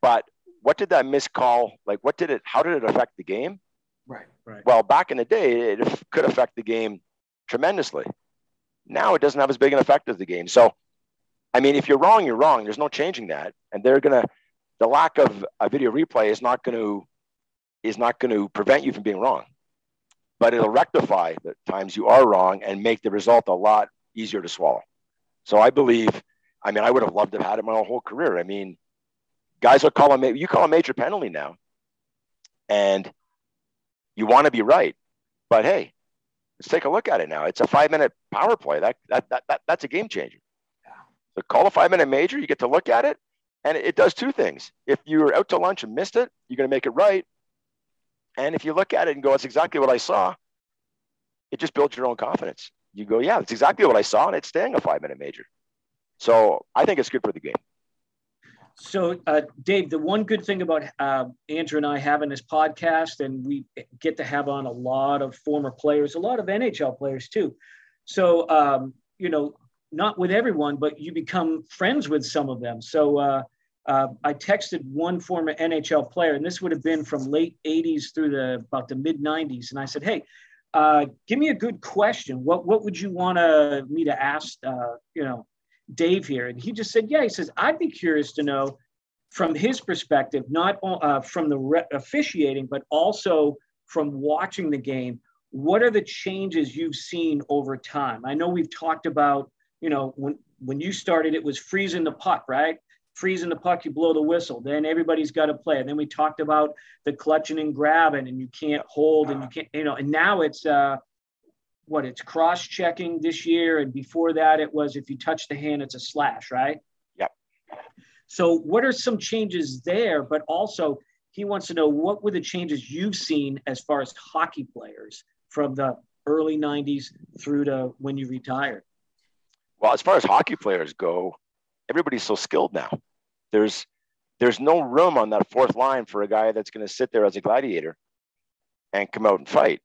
but what did that missed call like what did it how did it affect the game Right, right. Well, back in the day, it could affect the game tremendously. Now it doesn't have as big an effect as the game. So, I mean, if you're wrong, you're wrong. There's no changing that. And they're gonna, the lack of a video replay is not going to, is not going to prevent you from being wrong, but it'll rectify the times you are wrong and make the result a lot easier to swallow. So I believe, I mean, I would have loved to have had it my whole career. I mean, guys will call a, you call a major penalty now, and you want to be right. But hey, let's take a look at it now. It's a five minute power play. That, that, that, that that's a game changer. Yeah. So call a five minute major, you get to look at it, and it, does two things. If you're out to lunch and missed it, you're going to make it right. And if you look at it and go, that's exactly what I saw, it just builds your own confidence. You go, yeah, that's exactly what I saw, and it's staying a five minute major. So I think it's good for the game. So, uh, Dave, the one good thing about uh, Andrew and I having this podcast, and we get to have on a lot of former players, a lot of NHL players too. So, um, you know, not with everyone, but you become friends with some of them. So, uh, uh I texted one former NHL player, and this would have been from late '80s through the about the mid '90s, and I said, "Hey, uh, give me a good question. What what would you want me to ask? Uh, you know, Dave here. And he just said, yeah, he says, I'd be curious to know from his perspective, not uh, from the re- officiating, but also from watching the game, what are the changes you've seen over time? I know we've talked about, you know, when, when you started, it was freezing the puck, right? Freezing the puck, you blow the whistle. Then everybody's got to play. And then we talked about the clutching and grabbing, and you can't hold, and you can't, you know. And now it's uh, what it's cross checking this year. And before that, it was if you touch the hand, it's a slash, right? Yep. So, what are some changes there? But also, he wants to know what were the changes you've seen as far as hockey players from the early 90s through to when you retired? Well, as far as hockey players go, everybody's so skilled now. There's there's no room on that fourth line for a guy that's going to sit there as a gladiator and come out and fight.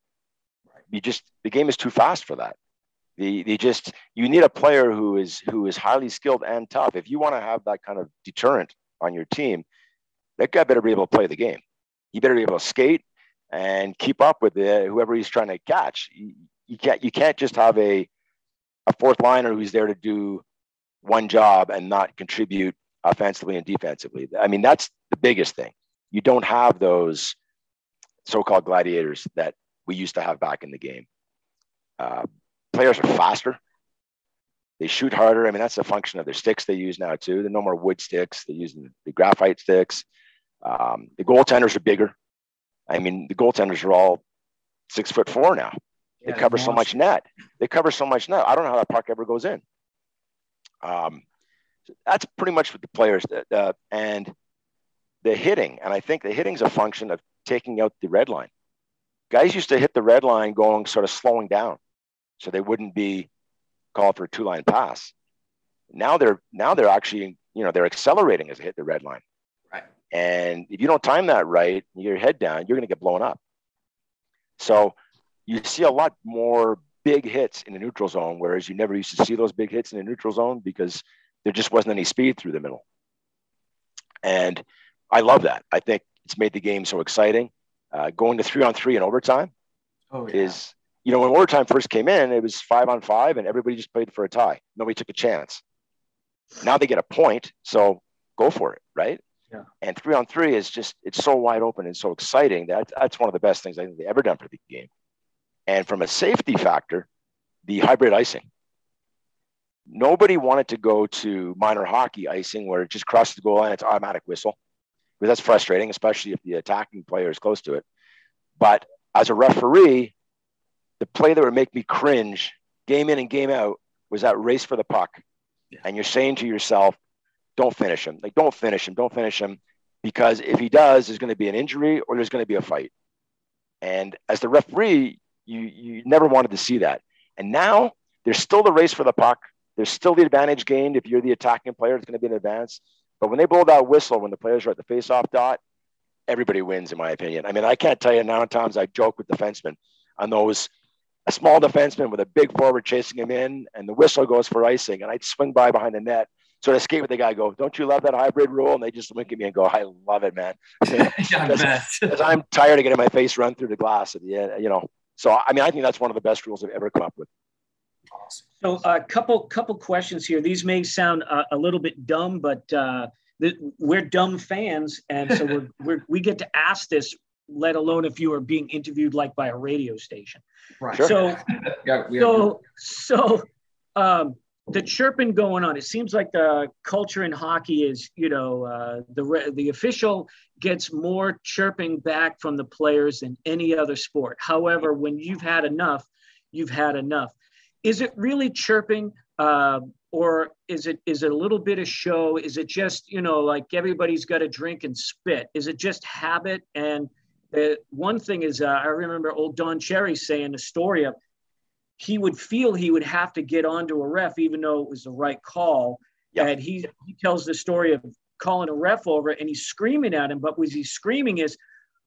You just the game is too fast for that. The the just you need a player who is who is highly skilled and tough. If you want to have that kind of deterrent on your team, that guy better be able to play the game. He better be able to skate and keep up with the, whoever he's trying to catch. You, you can't you can't just have a a fourth liner who's there to do one job and not contribute offensively and defensively. I mean, that's the biggest thing. You don't have those so-called gladiators that we used to have back in the game. Uh, players are faster. They shoot harder. I mean, that's a function of their sticks they use now too. They're no more wood sticks. They're using the graphite sticks. Um, the goaltenders are bigger. I mean, the goaltenders are all six foot four now. They cover so much net. They cover so much net. I don't know how that puck ever goes in. Um, that's pretty much what the players uh, and the hitting. And I think the hitting's a function of taking out the red line. Guys used to hit the red line going sort of slowing down, so they wouldn't be called for a two line pass. Now they're now they're actually you know they're accelerating as they hit the red line. Right. And if you don't time that right, your head down, you're going to get blown up. So you see a lot more big hits in the neutral zone, whereas you never used to see those big hits in the neutral zone because there just wasn't any speed through the middle. And I love that. I think it's made the game so exciting. Uh, going to three on three in overtime oh, yeah. is, you know, when overtime first came in, it was five on five and everybody just played for a tie. Nobody took a chance. Now they get a point, so go for it, right? Yeah. And three on three is just, it's so wide open and so exciting. That, that's one of the best things I think they ever done for the game. And from a safety factor, the hybrid icing. Nobody wanted to go to minor hockey icing where it just crosses the goal line, it's automatic whistle. Because that's frustrating, especially if the attacking player is close to it. But as a referee, the play that would make me cringe game in and game out was that race for the puck. Yeah. And you're saying to yourself, don't finish him. Like, don't finish him. Don't finish him. Because if he does, there's going to be an injury or there's going to be a fight. And as the referee, you you never wanted to see that. And now there's still the race for the puck. There's still the advantage gained if you're the attacking player. It's going to be an advance. But when they blow that whistle, when the players are at the face-off dot, everybody wins, in my opinion. I mean, I can't tell you now times I joke with defensemen on those a small defenseman with a big forward chasing him in, and the whistle goes for icing, and I'd swing by behind the net. So I skate with the guy, go, "Don't you love that hybrid rule?" And they just look at me and go, "I love it, man." Because I'm tired of getting my face run through the glass at the end, you know. So, I mean, I think that's one of the best rules I've ever come up with. Awesome. So, a uh, couple couple questions here. These may sound uh, a little bit dumb, but uh, th- we're dumb fans, and so we're, we're, we get to ask this. Let alone if you are being interviewed like by a radio station. Right. Sure. So, yeah, so, so, um, the chirping going on. It seems like the culture in hockey is, you know, uh, the the official gets more chirping back from the players than any other sport. However, when you've had enough, you've had enough. Is it really chirping, uh, or is it is it a little bit of show? Is it just you know like everybody's got to drink and spit? Is it just habit? And the one thing is, uh, I remember old Don Cherry saying a story of he would feel he would have to get onto a ref even though it was the right call. Yep. And he he tells the story of calling a ref over and he's screaming at him, but what he's screaming is,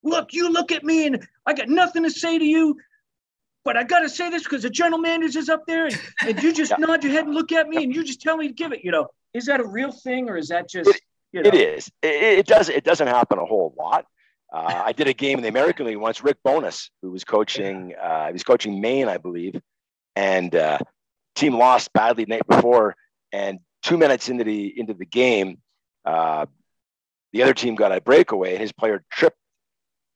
"Look, you look at me and I got nothing to say to you." But I got to say this because the general manager is up there, and, and you just nod your head and look at me, and you just tell me to give it. You know, is that a real thing, or is that just? It, you know? it is. It, it, does. It doesn't happen a whole lot. Uh, I did a game in the American League once. Rick Bowness, who was coaching, uh, he was coaching Maine, I believe, and uh, team lost badly the night before. And two minutes into the into the game, uh, the other team got a breakaway, and his player tripped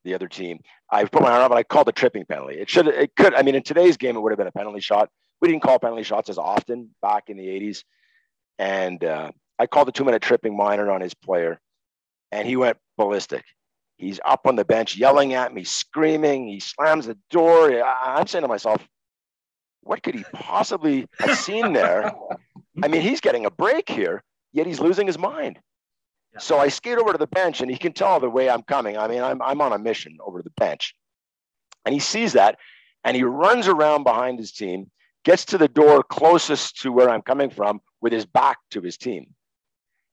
the other team. I put my arm up and I called a tripping penalty. It should, it could. I mean, in today's game, it would have been a penalty shot. We didn't call penalty shots as often back in the '80s, and uh, I called a two-minute tripping minor on his player, and he went ballistic. He's up on the bench yelling at me, screaming. He slams the door. I'm saying to myself, what could he possibly have seen there? I mean, he's getting a break here, yet he's losing his mind. So I skate over to the bench, and he can tell the way I'm coming. I mean, I'm, I'm on a mission over to the bench. And he sees that, and he runs around behind his team, gets to the door closest to where I'm coming from with his back to his team.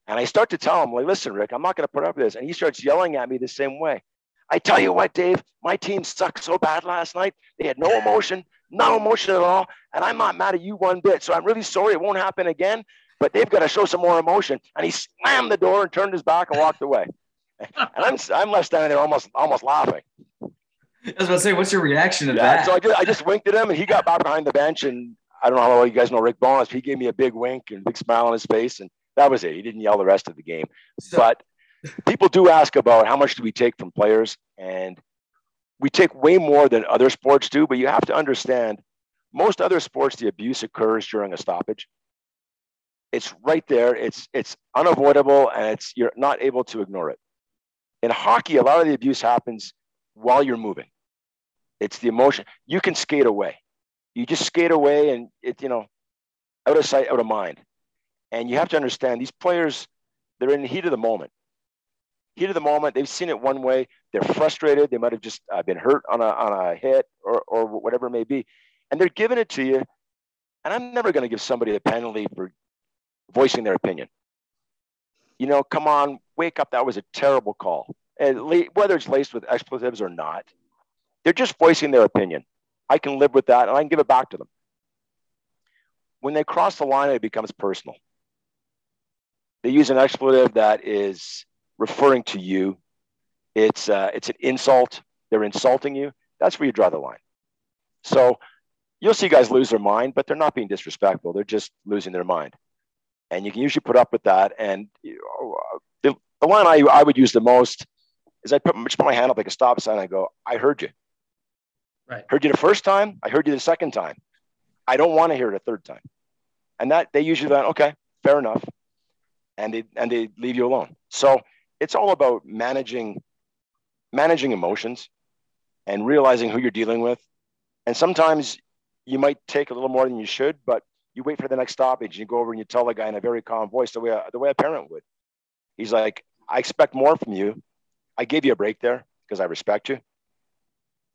And I start to tell him, like, listen, Rick, I'm not going to put up with this. And he starts yelling at me the same way. I tell you what, Dave, my team sucked so bad last night. They had no emotion, no emotion at all. And I'm not mad at you one bit. So I'm really sorry it won't happen again, but they've got to show some more emotion. And he slammed the door and turned his back and walked away. and I'm, I'm left standing there almost, almost laughing. I was about to say, what's your reaction to yeah, that? So I just, I just winked at him and he got back behind the bench. And I don't know how well you guys know Rick Bowness. He gave me a big wink and a big smile on his face. And that was it. He didn't yell the rest of the game. So, but people do ask about how much do we take from players. And we take way more than other sports do. But you have to understand most other sports, the abuse occurs during a stoppage. It's right there. It's it's unavoidable, and it's you're not able to ignore it. In hockey, a lot of the abuse happens while you're moving. It's the emotion. You can skate away. You just skate away and it, you know, out of sight, out of mind. And you have to understand these players, they're in the heat of the moment. Heat of the moment, they've seen it one way. They're frustrated. They might have just uh, been hurt on a, on a hit or, or whatever it may be. And they're giving it to you. And I'm never going to give somebody a penalty for voicing their opinion. You know, come on, wake up. That was a terrible call. And whether it's laced with expletives or not, they're just voicing their opinion. I can live with that and I can give it back to them. When they cross the line, it becomes personal. They use an expletive that is referring to you. It's, uh, it's an insult. They're insulting you. That's where you draw the line. So you'll see guys lose their mind, but they're not being disrespectful. They're just losing their mind. And you can usually put up with that. And the, the line I, I would use the most is I put, just put my hand up like a stop sign. I go, I heard you. Right. Heard you the first time. I heard you the second time. I don't want to hear it a third time. And that they usually then, okay, fair enough. And they and they leave you alone. So it's all about managing managing emotions and realizing who you're dealing with. And sometimes you might take a little more than you should, but you wait for the next stoppage and you go over and you tell the guy in a very calm voice the way a, the way a parent would. He's like, I expect more from you. I gave you a break there because I respect you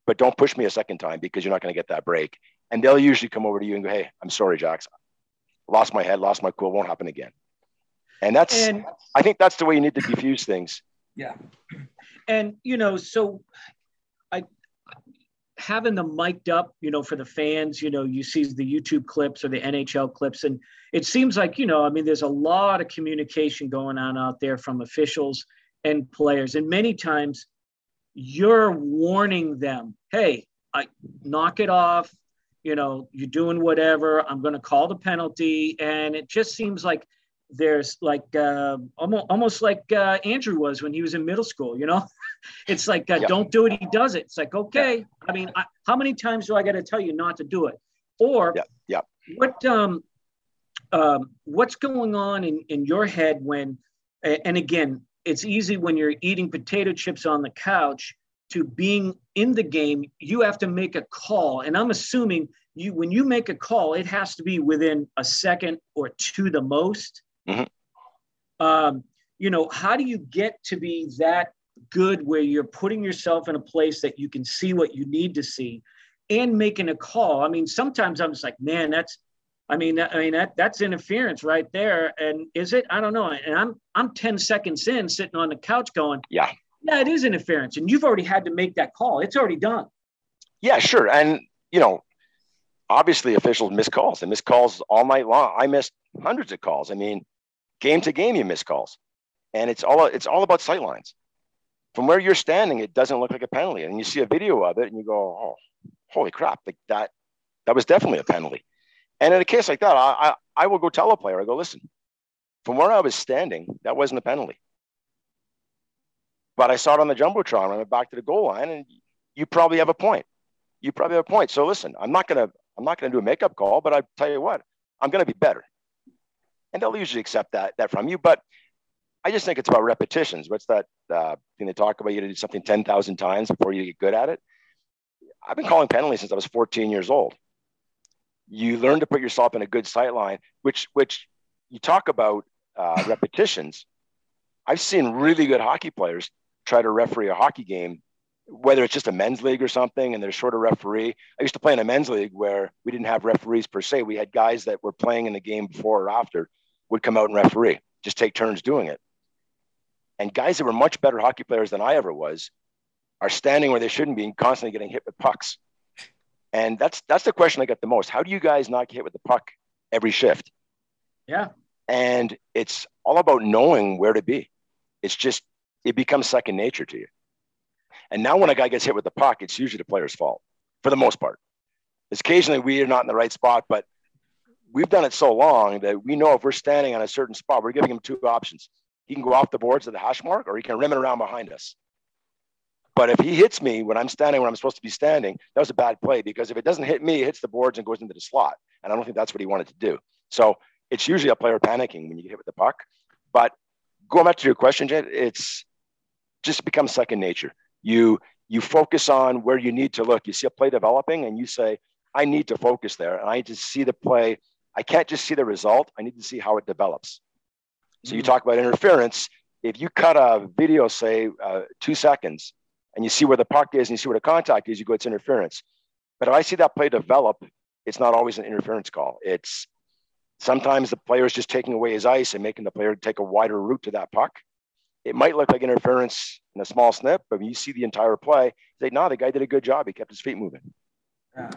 but don't push me a second time because you're not going to get that break. And they'll usually come over to you and go, Hey, I'm sorry, Jax. Lost my head, lost my cool, won't happen again. And that's, and, I think that's the way you need to diffuse things. Yeah. And, you know, so I, having them mic'd up, you know, for the fans, you know, you see the YouTube clips or the NHL clips, and it seems like, you know, I mean, there's a lot of communication going on out there from officials and players. And many times you're warning them, hey, I knock it off. You know, you're doing whatever. I'm going to call the penalty, and it just seems like there's like uh, almost almost like uh, Andrew was when he was in middle school. You know, it's like uh, don't do it. He does it. It's like okay. I mean, I, how many times do I got to tell you not to do it? Or yeah, yeah. what um, um, what's going on in in your head when? And again, it's easy when you're eating potato chips on the couch to being in the game you have to make a call and i'm assuming you when you make a call it has to be within a second or two the most mm-hmm. um, you know how do you get to be that good where you're putting yourself in a place that you can see what you need to see and making a call i mean sometimes i'm just like man that's I mean, I mean that that's interference right there. And is it? I don't know. And I'm I'm 10 seconds in, sitting on the couch, going, yeah, yeah, it is interference, and you've already had to make that call. It's already done. Yeah, sure. And you know, obviously officials miss calls. They miss calls all night long. I missed hundreds of calls. I mean, game to game, you miss calls, and it's all it's all about sight lines. From where you're standing, it doesn't look like a penalty, and you see a video of it, and you go, "Oh, holy crap! Like that, that was definitely a penalty." And in a case like that, I, I, I will go tell a player, I go, listen, from where I was standing, that wasn't a penalty. But I saw it on the Jumbotron. I went back to the goal line, and you probably have a point. You probably have a point. So listen, I'm not gonna I'm not gonna do a makeup call, but I tell you what, I'm gonna be better. And they'll usually accept that that from you. But I just think it's about repetitions. What's that uh, thing they talk about? You to do something ten thousand times before you get good at it. I've been calling penalties since I was 14 years old you learn to put yourself in a good sight line, which which you talk about uh, repetitions. I've seen really good hockey players try to referee a hockey game whether it's just a men's league or something and they're short a referee. I used to play in a men's league where we didn't have referees per se. We had guys that were playing in the game before or after would come out and referee, just take turns doing it. And guys that were much better hockey players than I ever was are standing where they shouldn't be and constantly getting hit with pucks. And that's that's the question I get the most. How do you guys not get hit with the puck every shift? Yeah. And it's all about knowing where to be. It's just it becomes second nature to you. And now when a guy gets hit with the puck, it's usually the player's fault for the most part. Occasionally we are not in the right spot, but we've done it so long that we know if we're standing on a certain spot, we're giving him two options. He can go off the boards of the hash mark or he can rim it around behind us. But if he hits me when I'm standing where I'm supposed to be standing, that was a bad play because if it doesn't hit me, it hits the boards and goes into the slot. And I don't think that's what he wanted to do. So it's usually a player panicking when you get hit with the puck. But going back to your question, Jed, it's just becomes second nature. You you focus on where you need to look. You see a play developing, and you say, "I need to focus there, and I need to see the play. I can't just see the result. I need to see how it develops." So you talk about interference. If you cut a video, say uh, two seconds, and you see where the puck is and you see where the contact is, you go, "It's interference." But if I see that play develop, it's not always an interference call. It's sometimes the player is just taking away his ice and making the player take a wider route to that puck it might look like interference in a small snip, but when you see the entire play, say, no, the guy did a good job. He kept his feet moving. Yeah.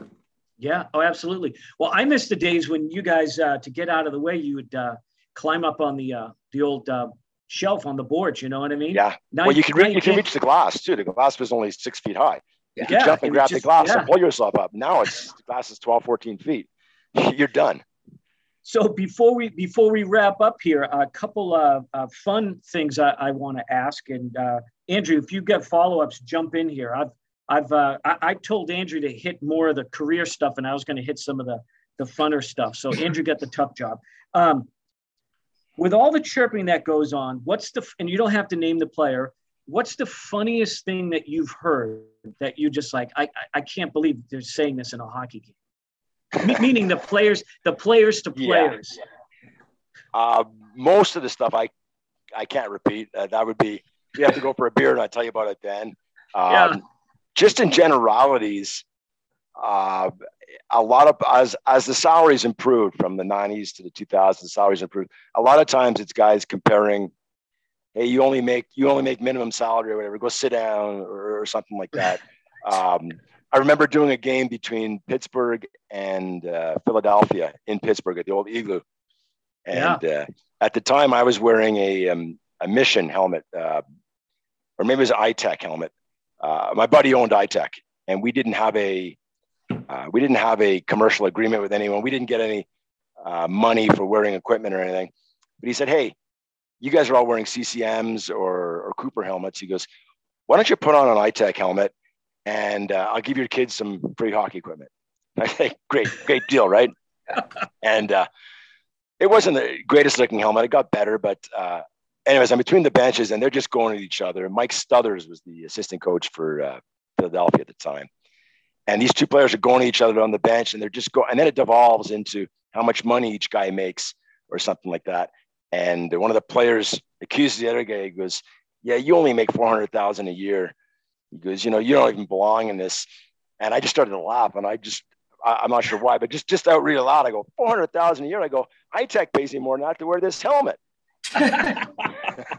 Yeah. Oh, absolutely. Well, I miss the days when you guys, uh, to get out of the way, you would uh, climb up on the uh, the old uh, shelf on the boards. You know what I mean? Yeah. Now well, you, can re- you can reach the glass too. The glass was only six feet high. You yeah. can jump and grab just, the glass yeah. and pull yourself up. Now it's the glass is 12, 14 feet. You're done. So before we before we wrap up here, a couple of uh, fun things I, I want to ask. And uh, Andrew, if you get follow ups, jump in here. I've I've uh, I, I, told Andrew to hit more of the career stuff, and I was going to hit some of the the funner stuff. So Andrew got the tough job. Um, with all the chirping that goes on, what's the and you don't have to name the player. What's the funniest thing that you've heard that you just like? I I can't believe they're saying this in a hockey game meaning the players, the players to players. Yeah. Uh, most of the stuff I, I can't repeat. Uh, that would be you have to go for a beer, and I'll tell you about it then. Um, yeah. Just in generalities, uh, a lot of as as the salaries improved from the 90s to the 2000s, salaries improved. A lot of times it's guys comparing, hey, you only make you only make minimum salary or whatever. Go sit down or, or something like that. Um, I remember doing a game between Pittsburgh and uh, Philadelphia in Pittsburgh at the old Igloo. And yeah. uh, at the time, I was wearing a, um, a Mission helmet, uh, or maybe it was an iTech helmet. Uh, my buddy owned iTech, and we didn't have a uh, we didn't have a commercial agreement with anyone. We didn't get any uh, money for wearing equipment or anything. But he said, "Hey, you guys are all wearing CCMs or, or Cooper helmets." He goes, "Why don't you put on an iTech helmet and uh, I'll give your kids some free hockey equipment. I think great, great deal, right? and uh, it wasn't the greatest looking helmet. It got better, but uh, anyways, I'm between the benches and they're just going at each other. Mike Stothers was the assistant coach for uh, Philadelphia at the time. And these two players are going at each other on the bench and they're just going, and then it devolves into how much money each guy makes or something like that. And one of the players accuses the other guy, he goes, yeah, you only make 400,000 a year he goes, you know, you don't even belong in this. And I just started to laugh, and I just, I, am not sure why, but just just out read aloud. I go, four hundred thousand a year. I go, iTech pays me more not to wear this helmet.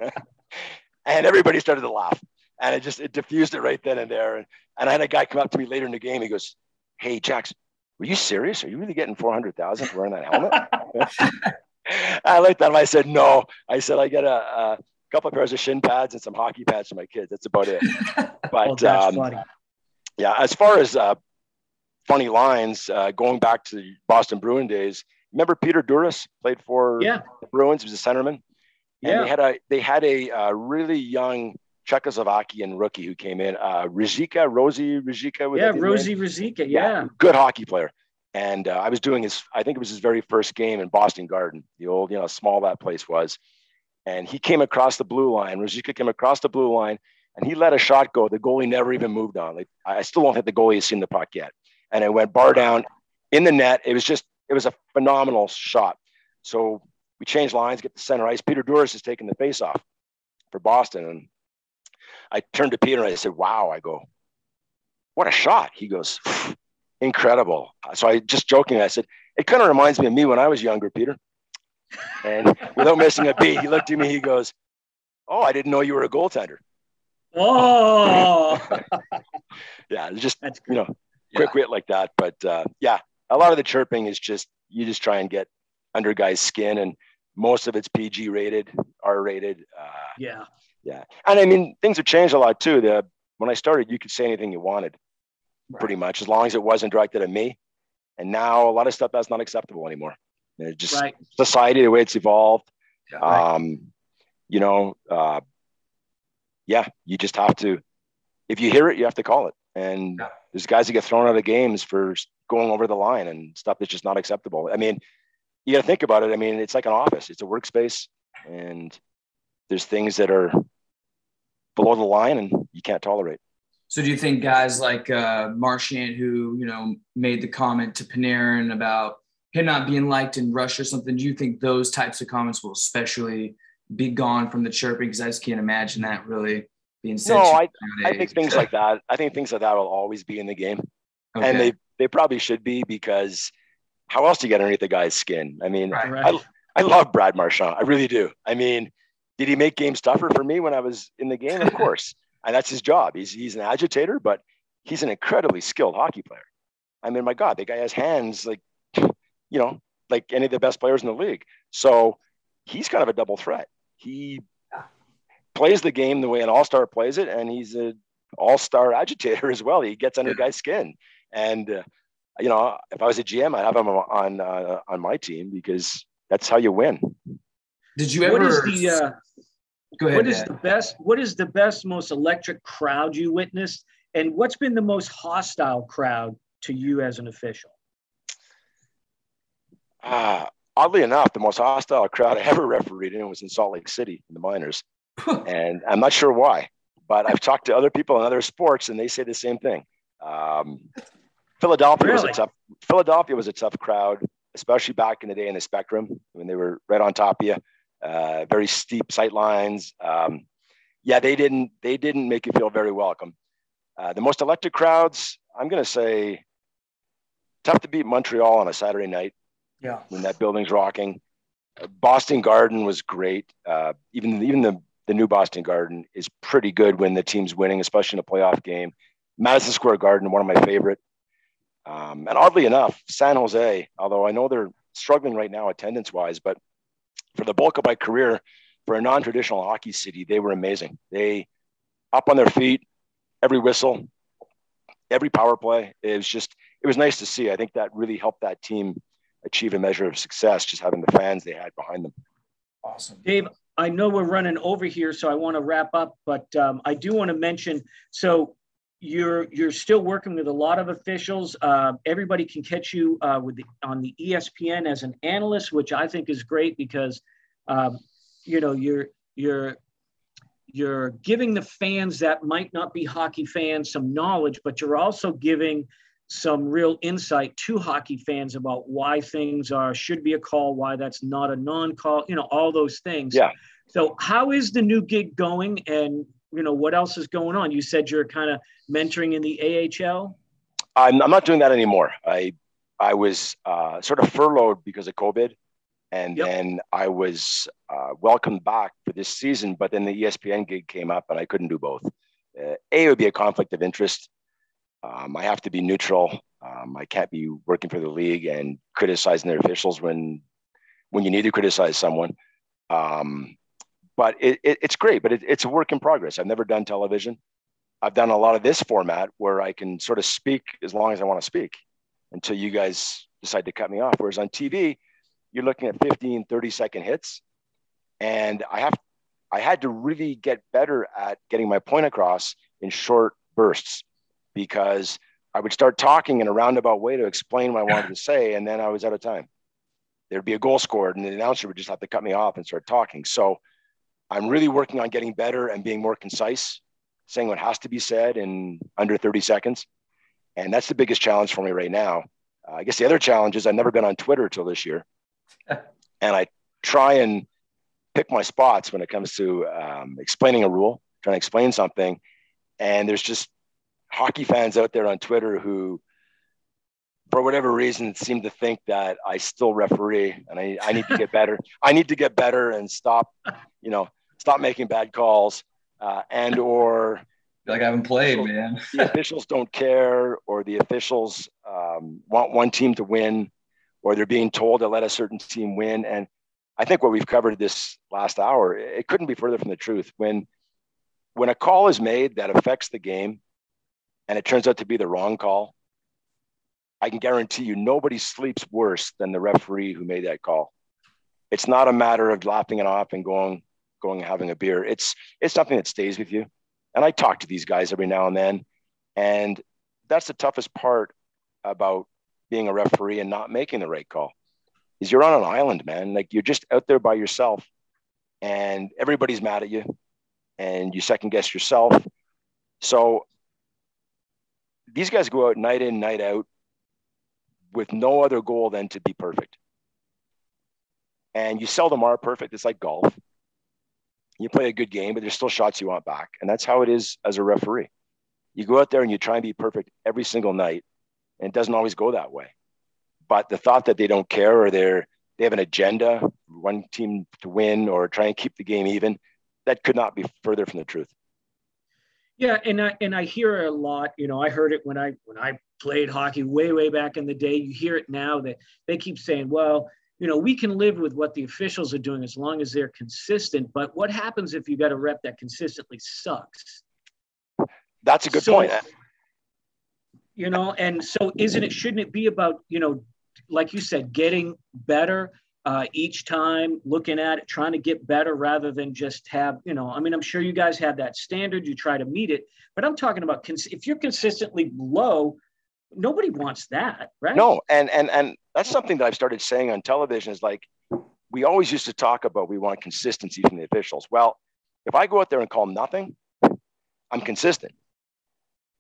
and everybody started to laugh, and it just it diffused it right then and there. And, and I had a guy come up to me later in the game. He goes, "Hey, Jackson, were you serious? Are you really getting four hundred thousand for wearing that helmet?" I looked at him. I said, "No." I said, "I got a, a couple of pairs of shin pads and some hockey pads for my kids. That's about it. But oh, um, yeah, as far as uh, funny lines, uh, going back to the Boston Bruin days, remember Peter Douris played for yeah. the Bruins. He was a centerman. And yeah. they had a they had a uh, really young Czechoslovakian rookie who came in, uh, Ruzicka, Rosie Ruzicka. Yeah, Rosie Ruzicka. Yeah. yeah. good hockey player. And uh, I was doing his, I think it was his very first game in Boston Garden, the old, you know, small that place was and he came across the blue line. Ruzicka came across the blue line, and he let a shot go. The goalie never even moved on. Like I still don't think the goalie has seen the puck yet, and it went bar down in the net. It was just it was a phenomenal shot. So we change lines, get the center ice. Peter Douris is taking the face off for Boston, and I turned to Peter and I said, "Wow!" I go, what a shot. He goes, incredible. So I just joking, I said, it kind of reminds me of me when I was younger, Peter. And without missing a beat, he looked at me, he goes, Oh, I didn't know you were a goaltender. Oh, yeah, just, you know, quick yeah. wit like that. But uh, yeah, a lot of the chirping is just, you just try and get under guys' skin, and most of it's PG rated, R rated. Uh, yeah. Yeah. And I mean, things have changed a lot too. The, when I started, you could say anything you wanted right. pretty much, as long as it wasn't directed at me. And now a lot of stuff that's not acceptable anymore. It's just right. society, the way it's evolved. Yeah, right. Um, you know, uh, yeah, you just have to, if you hear it, you have to call it. And yeah. there's guys that get thrown out of games for going over the line and stuff that's just not acceptable. I mean, you got to think about it. I mean, it's like an office, it's a workspace, and there's things that are below the line and you can't tolerate. So do you think guys like uh, Marchand, who you know made the comment to Panarin about him not being liked in Russia or something, do you think those types of comments will especially be gone from the chirping? Because I just can't imagine that really being said. No, I, I think things like that. I think things like that will always be in the game, okay. and they they probably should be because how else do you get underneath the guy's skin? I mean, right, right. I, I love Brad Marchand. I really do. I mean, did he make games tougher for me when I was in the game? Of course and that's his job. He's he's an agitator, but he's an incredibly skilled hockey player. I mean, my God, the guy has hands like you know, like any of the best players in the league. So he's kind of a double threat. He plays the game the way an all-star plays it, and he's an all-star agitator as well. He gets under yeah. guys' skin, and uh, you know, if I was a GM, I'd have him on uh, on my team because that's how you win. Did you ever? What is the uh, Go ahead. What is Dad. the best? What is the best, most electric crowd you witnessed, and what's been the most hostile crowd to you as an official? Uh, oddly enough, the most hostile crowd I ever refereed in was in Salt Lake City in the minors, and I'm not sure why, but I've talked to other people in other sports, and they say the same thing. Um, Philadelphia really? was a tough. Philadelphia was a tough crowd, especially back in the day in the Spectrum when they were right on top of you uh, very steep sight lines. Um, yeah, they didn't they didn't make you feel very welcome. Uh, the most electric crowds, I'm going to say, tough to beat Montreal on a Saturday night. Yeah, when that building's rocking. Uh, Boston Garden was great. Uh, even even the the new Boston Garden is pretty good when the team's winning, especially in a playoff game. Madison Square Garden, one of my favorite. Um, and oddly enough, San Jose, although I know they're struggling right now attendance wise, but for the bulk of my career, for a non-traditional hockey city, they were amazing. They up on their feet, every whistle, every power play. It was just, it was nice to see. I think that really helped that team achieve a measure of success, just having the fans they had behind them. Awesome. Dave, I know we're running over here, so I want to wrap up, but um, I do want to mention, so you're you're still working with a lot of officials. Uh, everybody can catch you uh, with the, on the ESPN as an analyst, which I think is great because um, you know you're you're you're giving the fans that might not be hockey fans some knowledge, but you're also giving some real insight to hockey fans about why things are should be a call, why that's not a non-call, you know, all those things. Yeah. So how is the new gig going and you know what else is going on? You said you're kind of mentoring in the AHL. I'm, I'm not doing that anymore. I I was uh, sort of furloughed because of COVID, and yep. then I was uh, welcomed back for this season. But then the ESPN gig came up, and I couldn't do both. Uh, a it would be a conflict of interest. Um, I have to be neutral. Um, I can't be working for the league and criticizing their officials when when you need to criticize someone. Um, but it, it, it's great, but it, it's a work in progress. I've never done television. I've done a lot of this format where I can sort of speak as long as I want to speak until you guys decide to cut me off. Whereas on TV, you're looking at 15, 30 second hits. And I have, I had to really get better at getting my point across in short bursts because I would start talking in a roundabout way to explain what I wanted to say. And then I was out of time. There'd be a goal scored and the announcer would just have to cut me off and start talking. So I'm really working on getting better and being more concise, saying what has to be said in under 30 seconds. And that's the biggest challenge for me right now. Uh, I guess the other challenge is I've never been on Twitter till this year. and I try and pick my spots when it comes to um, explaining a rule, trying to explain something. And there's just, hockey fans out there on Twitter who, for whatever reason, seem to think that I still referee and I, I need to get better. I need to get better and stop, you know, stop making bad calls uh, and or like I haven't played, man. the officials don't care, or the officials um, want one team to win, or they're being told to let a certain team win. And I think what we've covered this last hour, it couldn't be further from the truth. When when a call is made that affects the game, and it turns out to be the wrong call, I can guarantee you nobody sleeps worse than the referee who made that call. It's not a matter of laughing it off and going going and having a beer. It's it's something that stays with you. And I talk to these guys every now and then, and that's the toughest part about being a referee and not making the right call. Is you're on an island, man. Like you're just out there by yourself, and everybody's mad at you, and you second guess yourself. So these guys go out night in, night out with no other goal than to be perfect. And you seldom are perfect. It's like golf you play a good game, but there's still shots you want back. And that's how it is as a referee. You go out there and you try and be perfect every single night, and it doesn't always go that way. But the thought that they don't care or they're they have an agenda, one team to win or try and keep the game even, that could not be further from the truth. Yeah, and I and I hear a lot. You know, I heard it when I when I played hockey way way back in the day. You hear it now that they keep saying, "Well, you know, we can live with what the officials are doing as long as they're consistent. But what happens if you got a rep that consistently sucks? That's a good so, point. You know, and so isn't it, shouldn't it be about, you know, like you said, getting better uh, each time, looking at it, trying to get better rather than just have, you know, I mean, I'm sure you guys have that standard, you try to meet it, but I'm talking about cons- if you're consistently low, nobody wants that, right? No, and and and that's something that I've started saying on television is like we always used to talk about we want consistency from the officials. Well, if I go out there and call nothing, I'm consistent.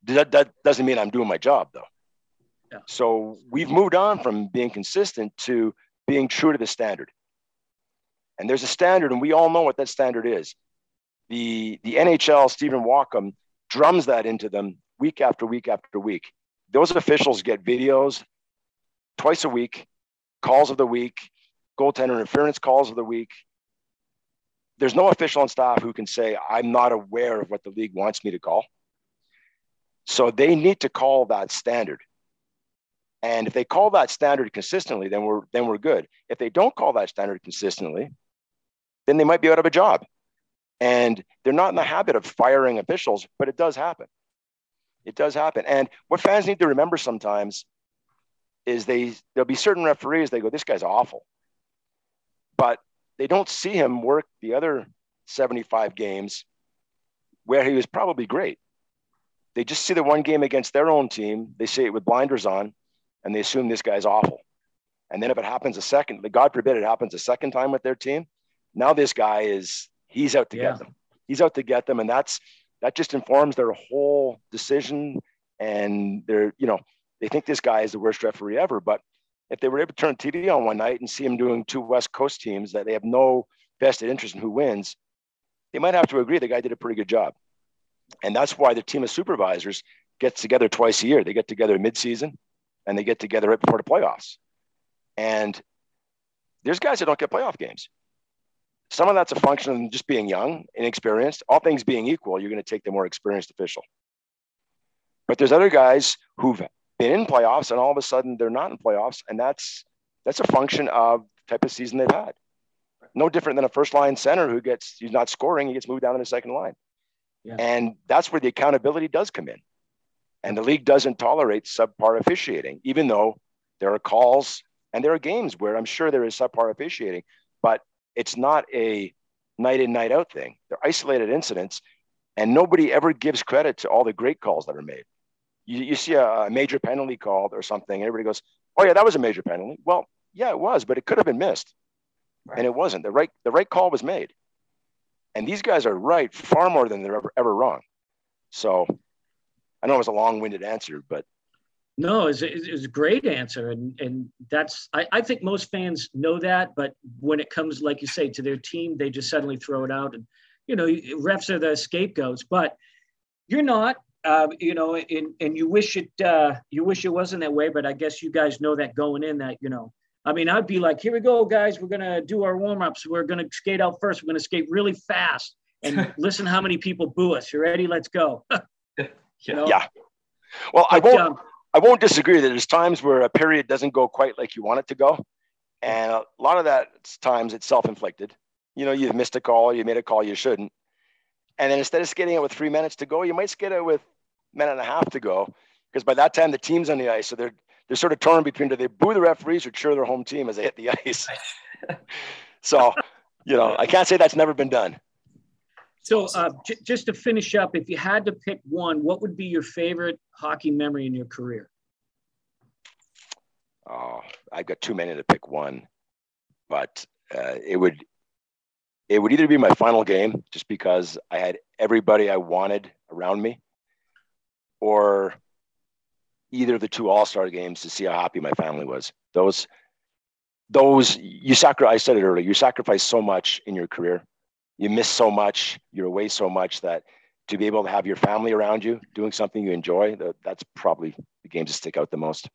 That, that doesn't mean I'm doing my job though. Yeah. So we've moved on from being consistent to being true to the standard. And there's a standard, and we all know what that standard is. The the NHL, Stephen Walkom, drums that into them week after week after week those officials get videos twice a week, calls of the week, goaltender interference calls of the week. There's no official on staff who can say, I'm not aware of what the league wants me to call. So they need to call that standard. And if they call that standard consistently, then we're then we're good. If they don't call that standard consistently, then they might be out of a job. And they're not in the habit of firing officials, but it does happen. It does happen. And what fans need to remember sometimes is they there'll be certain referees they go, this guy's awful, but they don't see him work the other 75 games where he was probably great. They just see the one game against their own team. They see it with blinders on, and they assume this guy's awful. And then if it happens a second, God forbid it happens a second time with their team, now this guy is he's out to yeah. get them. He's out to get them, and that's that just informs their whole decision. And they're, you know, they think this guy is the worst referee ever. But if they were able to turn TV on one night and see him doing two West Coast teams that they have no vested interest in who wins, they might have to agree the guy did a pretty good job. And that's why the team of supervisors gets together twice a year. They get together midseason and they get together right before the playoffs. And there's guys that don't get playoff games. Some of that's a function of just being young, inexperienced. All things being equal, you're going to take the more experienced official. But there's other guys who've been in playoffs and all of a sudden they're not in playoffs, and that's that's a function of the type of season they've had. No different than a first line center who gets he's not scoring, he gets moved down to the second line. Yeah. And that's where the accountability does come in. And the league doesn't tolerate subpar officiating, even though there are calls and there are games where I'm sure there is subpar officiating, but it's not a night in, night out thing. They're isolated incidents, and nobody ever gives credit to all the great calls that are made. You, you see a, a major penalty called or something, everybody goes, "Oh yeah, that was a major penalty." Well, yeah, it was, but it could have been missed, right. and it wasn't. The right the right call was made, and these guys are right far more than they're ever ever wrong. So, I know it was a long-winded answer, but no, it's, it's a great answer. And, and that's, I, I think most fans know that, but when it comes, like you say, to their team, they just suddenly throw it out. And, you know, refs are the scapegoats, but you're not. uh, you know, and, and you wish it, uh, you wish it wasn't that way, but I guess you guys know that going in that, you know, I mean, I'd be like, here we go, guys. We're going to do our warm ups. We're going to skate out first. We're going to skate really fast and listen how many people boo us. You ready? Let's go. you know? Yeah. Well, I won't, um, I won't disagree that there's times where a period doesn't go quite like you want it to go. And a lot of that times it's self-inflicted. You know, you've missed a call, you made a call you shouldn't. And then instead of skating it with three minutes to go, you might skate it with a minute and a half to go. Because by that time the team's on the ice. So they're they're sort of torn between do they boo the referees or cheer their home team as they hit the ice. so, you know, I can't say that's never been done. So, uh, j- just to finish up, if you had to pick one, what would be your favorite hockey memory in your career? Oh, I've got too many to pick one, but uh, it would it would either be my final game, just because I had everybody I wanted around me, or either of the two All Star games to see how happy my family was. Those, those you sacrifice. I said it earlier. You sacrifice so much in your career. You miss so much. You're away so much that to be able to have your family around you doing something you enjoy, that's probably the games that stick out the most.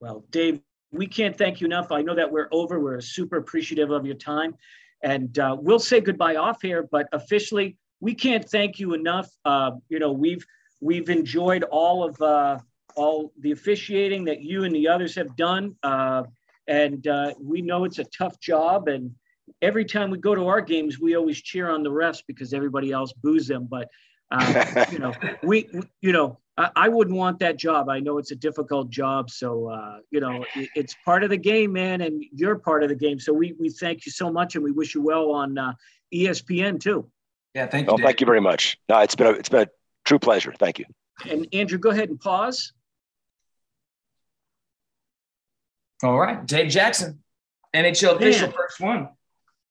Well, Dave, we can't thank you enough. I know that we're over. We're super appreciative of your time. And uh, we'll say goodbye off here, but officially, we can't thank you enough. Uh, you know, we've we've enjoyed all of uh, all the officiating that you and the others have done, uh, and uh, we know it's a tough job. And every time we go to our games, we always cheer on the refs because everybody else boos them. But uh, you know, we, you know, I, I, wouldn't want that job. I know it's a difficult job. So, uh, you know, it, it's part of the game, man, and you're part of the game. So we, we thank you so much and we wish you well on uh, ESPN too. Yeah, thank you. Well, thank you very much. No, it's been a, it's been a true pleasure. Thank you. And Andrew, go ahead and pause. All right, Dave Jackson, NHL official, first one.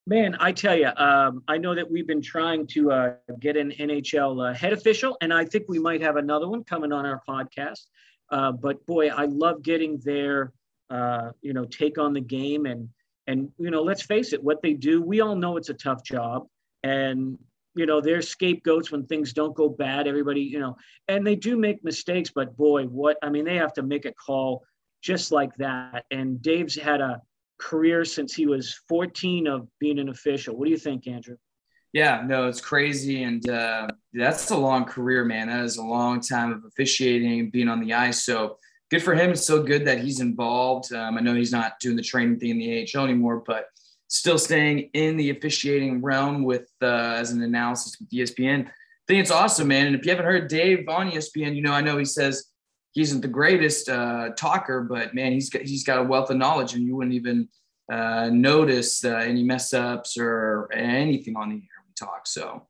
Man, I tell you, um, I know that we've been trying to uh, get an NHL uh, head official, and I think we might have another one coming on our podcast. Uh, but boy, I love getting their, uh, you know, take on the game, and and you know, let's face it, what they do. We all know it's a tough job, and you know, they're scapegoats when things don't go bad. Everybody, you know, and they do make mistakes, but boy, what I mean, they have to make a call just like that. And Dave's had a career since he was 14 of being an official. What do you think, Andrew? Yeah, no, it's crazy. And uh, that's a long career, man. That is a long time of officiating and being on the ice. So good for him. It's so good that he's involved. Um, I know he's not doing the training thing in the AHL anymore, but still staying in the officiating realm with uh, as an analysis with ESPN. I think it's awesome, man. And if you haven't heard Dave on ESPN, you know, I know he says he isn't the greatest uh, talker, but man, he's got, he's got a wealth of knowledge, and you wouldn't even uh, notice uh, any mess ups or anything on the air we talk. So.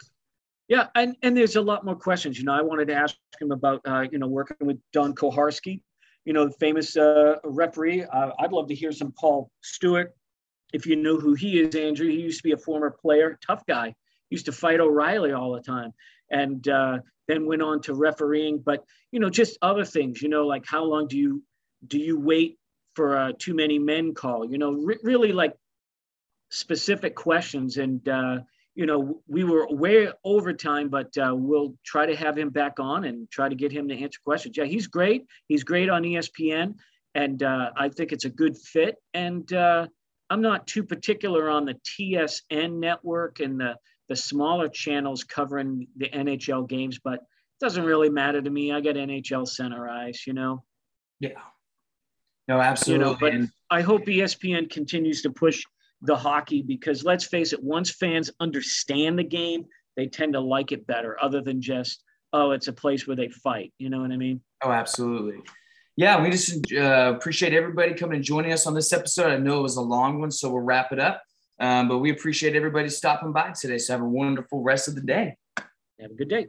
Yeah, and, and there's a lot more questions. You know, I wanted to ask him about, uh, you know, working with Don Koharski, you know, the famous uh, referee. Uh, I'd love to hear some Paul Stewart. If you know who he is, Andrew, he used to be a former player, tough guy, used to fight O'Reilly all the time. And then went on to refereeing, but you know, just other things. You know, like how long do you do you wait for a too many men call? You know, re- really like specific questions. And uh, you know, we were way over time, but uh, we'll try to have him back on and try to get him to answer questions. Yeah, he's great. He's great on ESPN, and uh, I think it's a good fit. And uh, I'm not too particular on the TSN network and the the smaller channels covering the NHL games, but it doesn't really matter to me. I got NHL center ice, you know? Yeah. No, absolutely. You know, but I hope ESPN continues to push the hockey because let's face it, once fans understand the game, they tend to like it better, other than just, oh, it's a place where they fight. You know what I mean? Oh, absolutely. Yeah, we just uh, appreciate everybody coming and joining us on this episode. I know it was a long one, so we'll wrap it up. Um, but we appreciate everybody stopping by today. So have a wonderful rest of the day. Have a good day.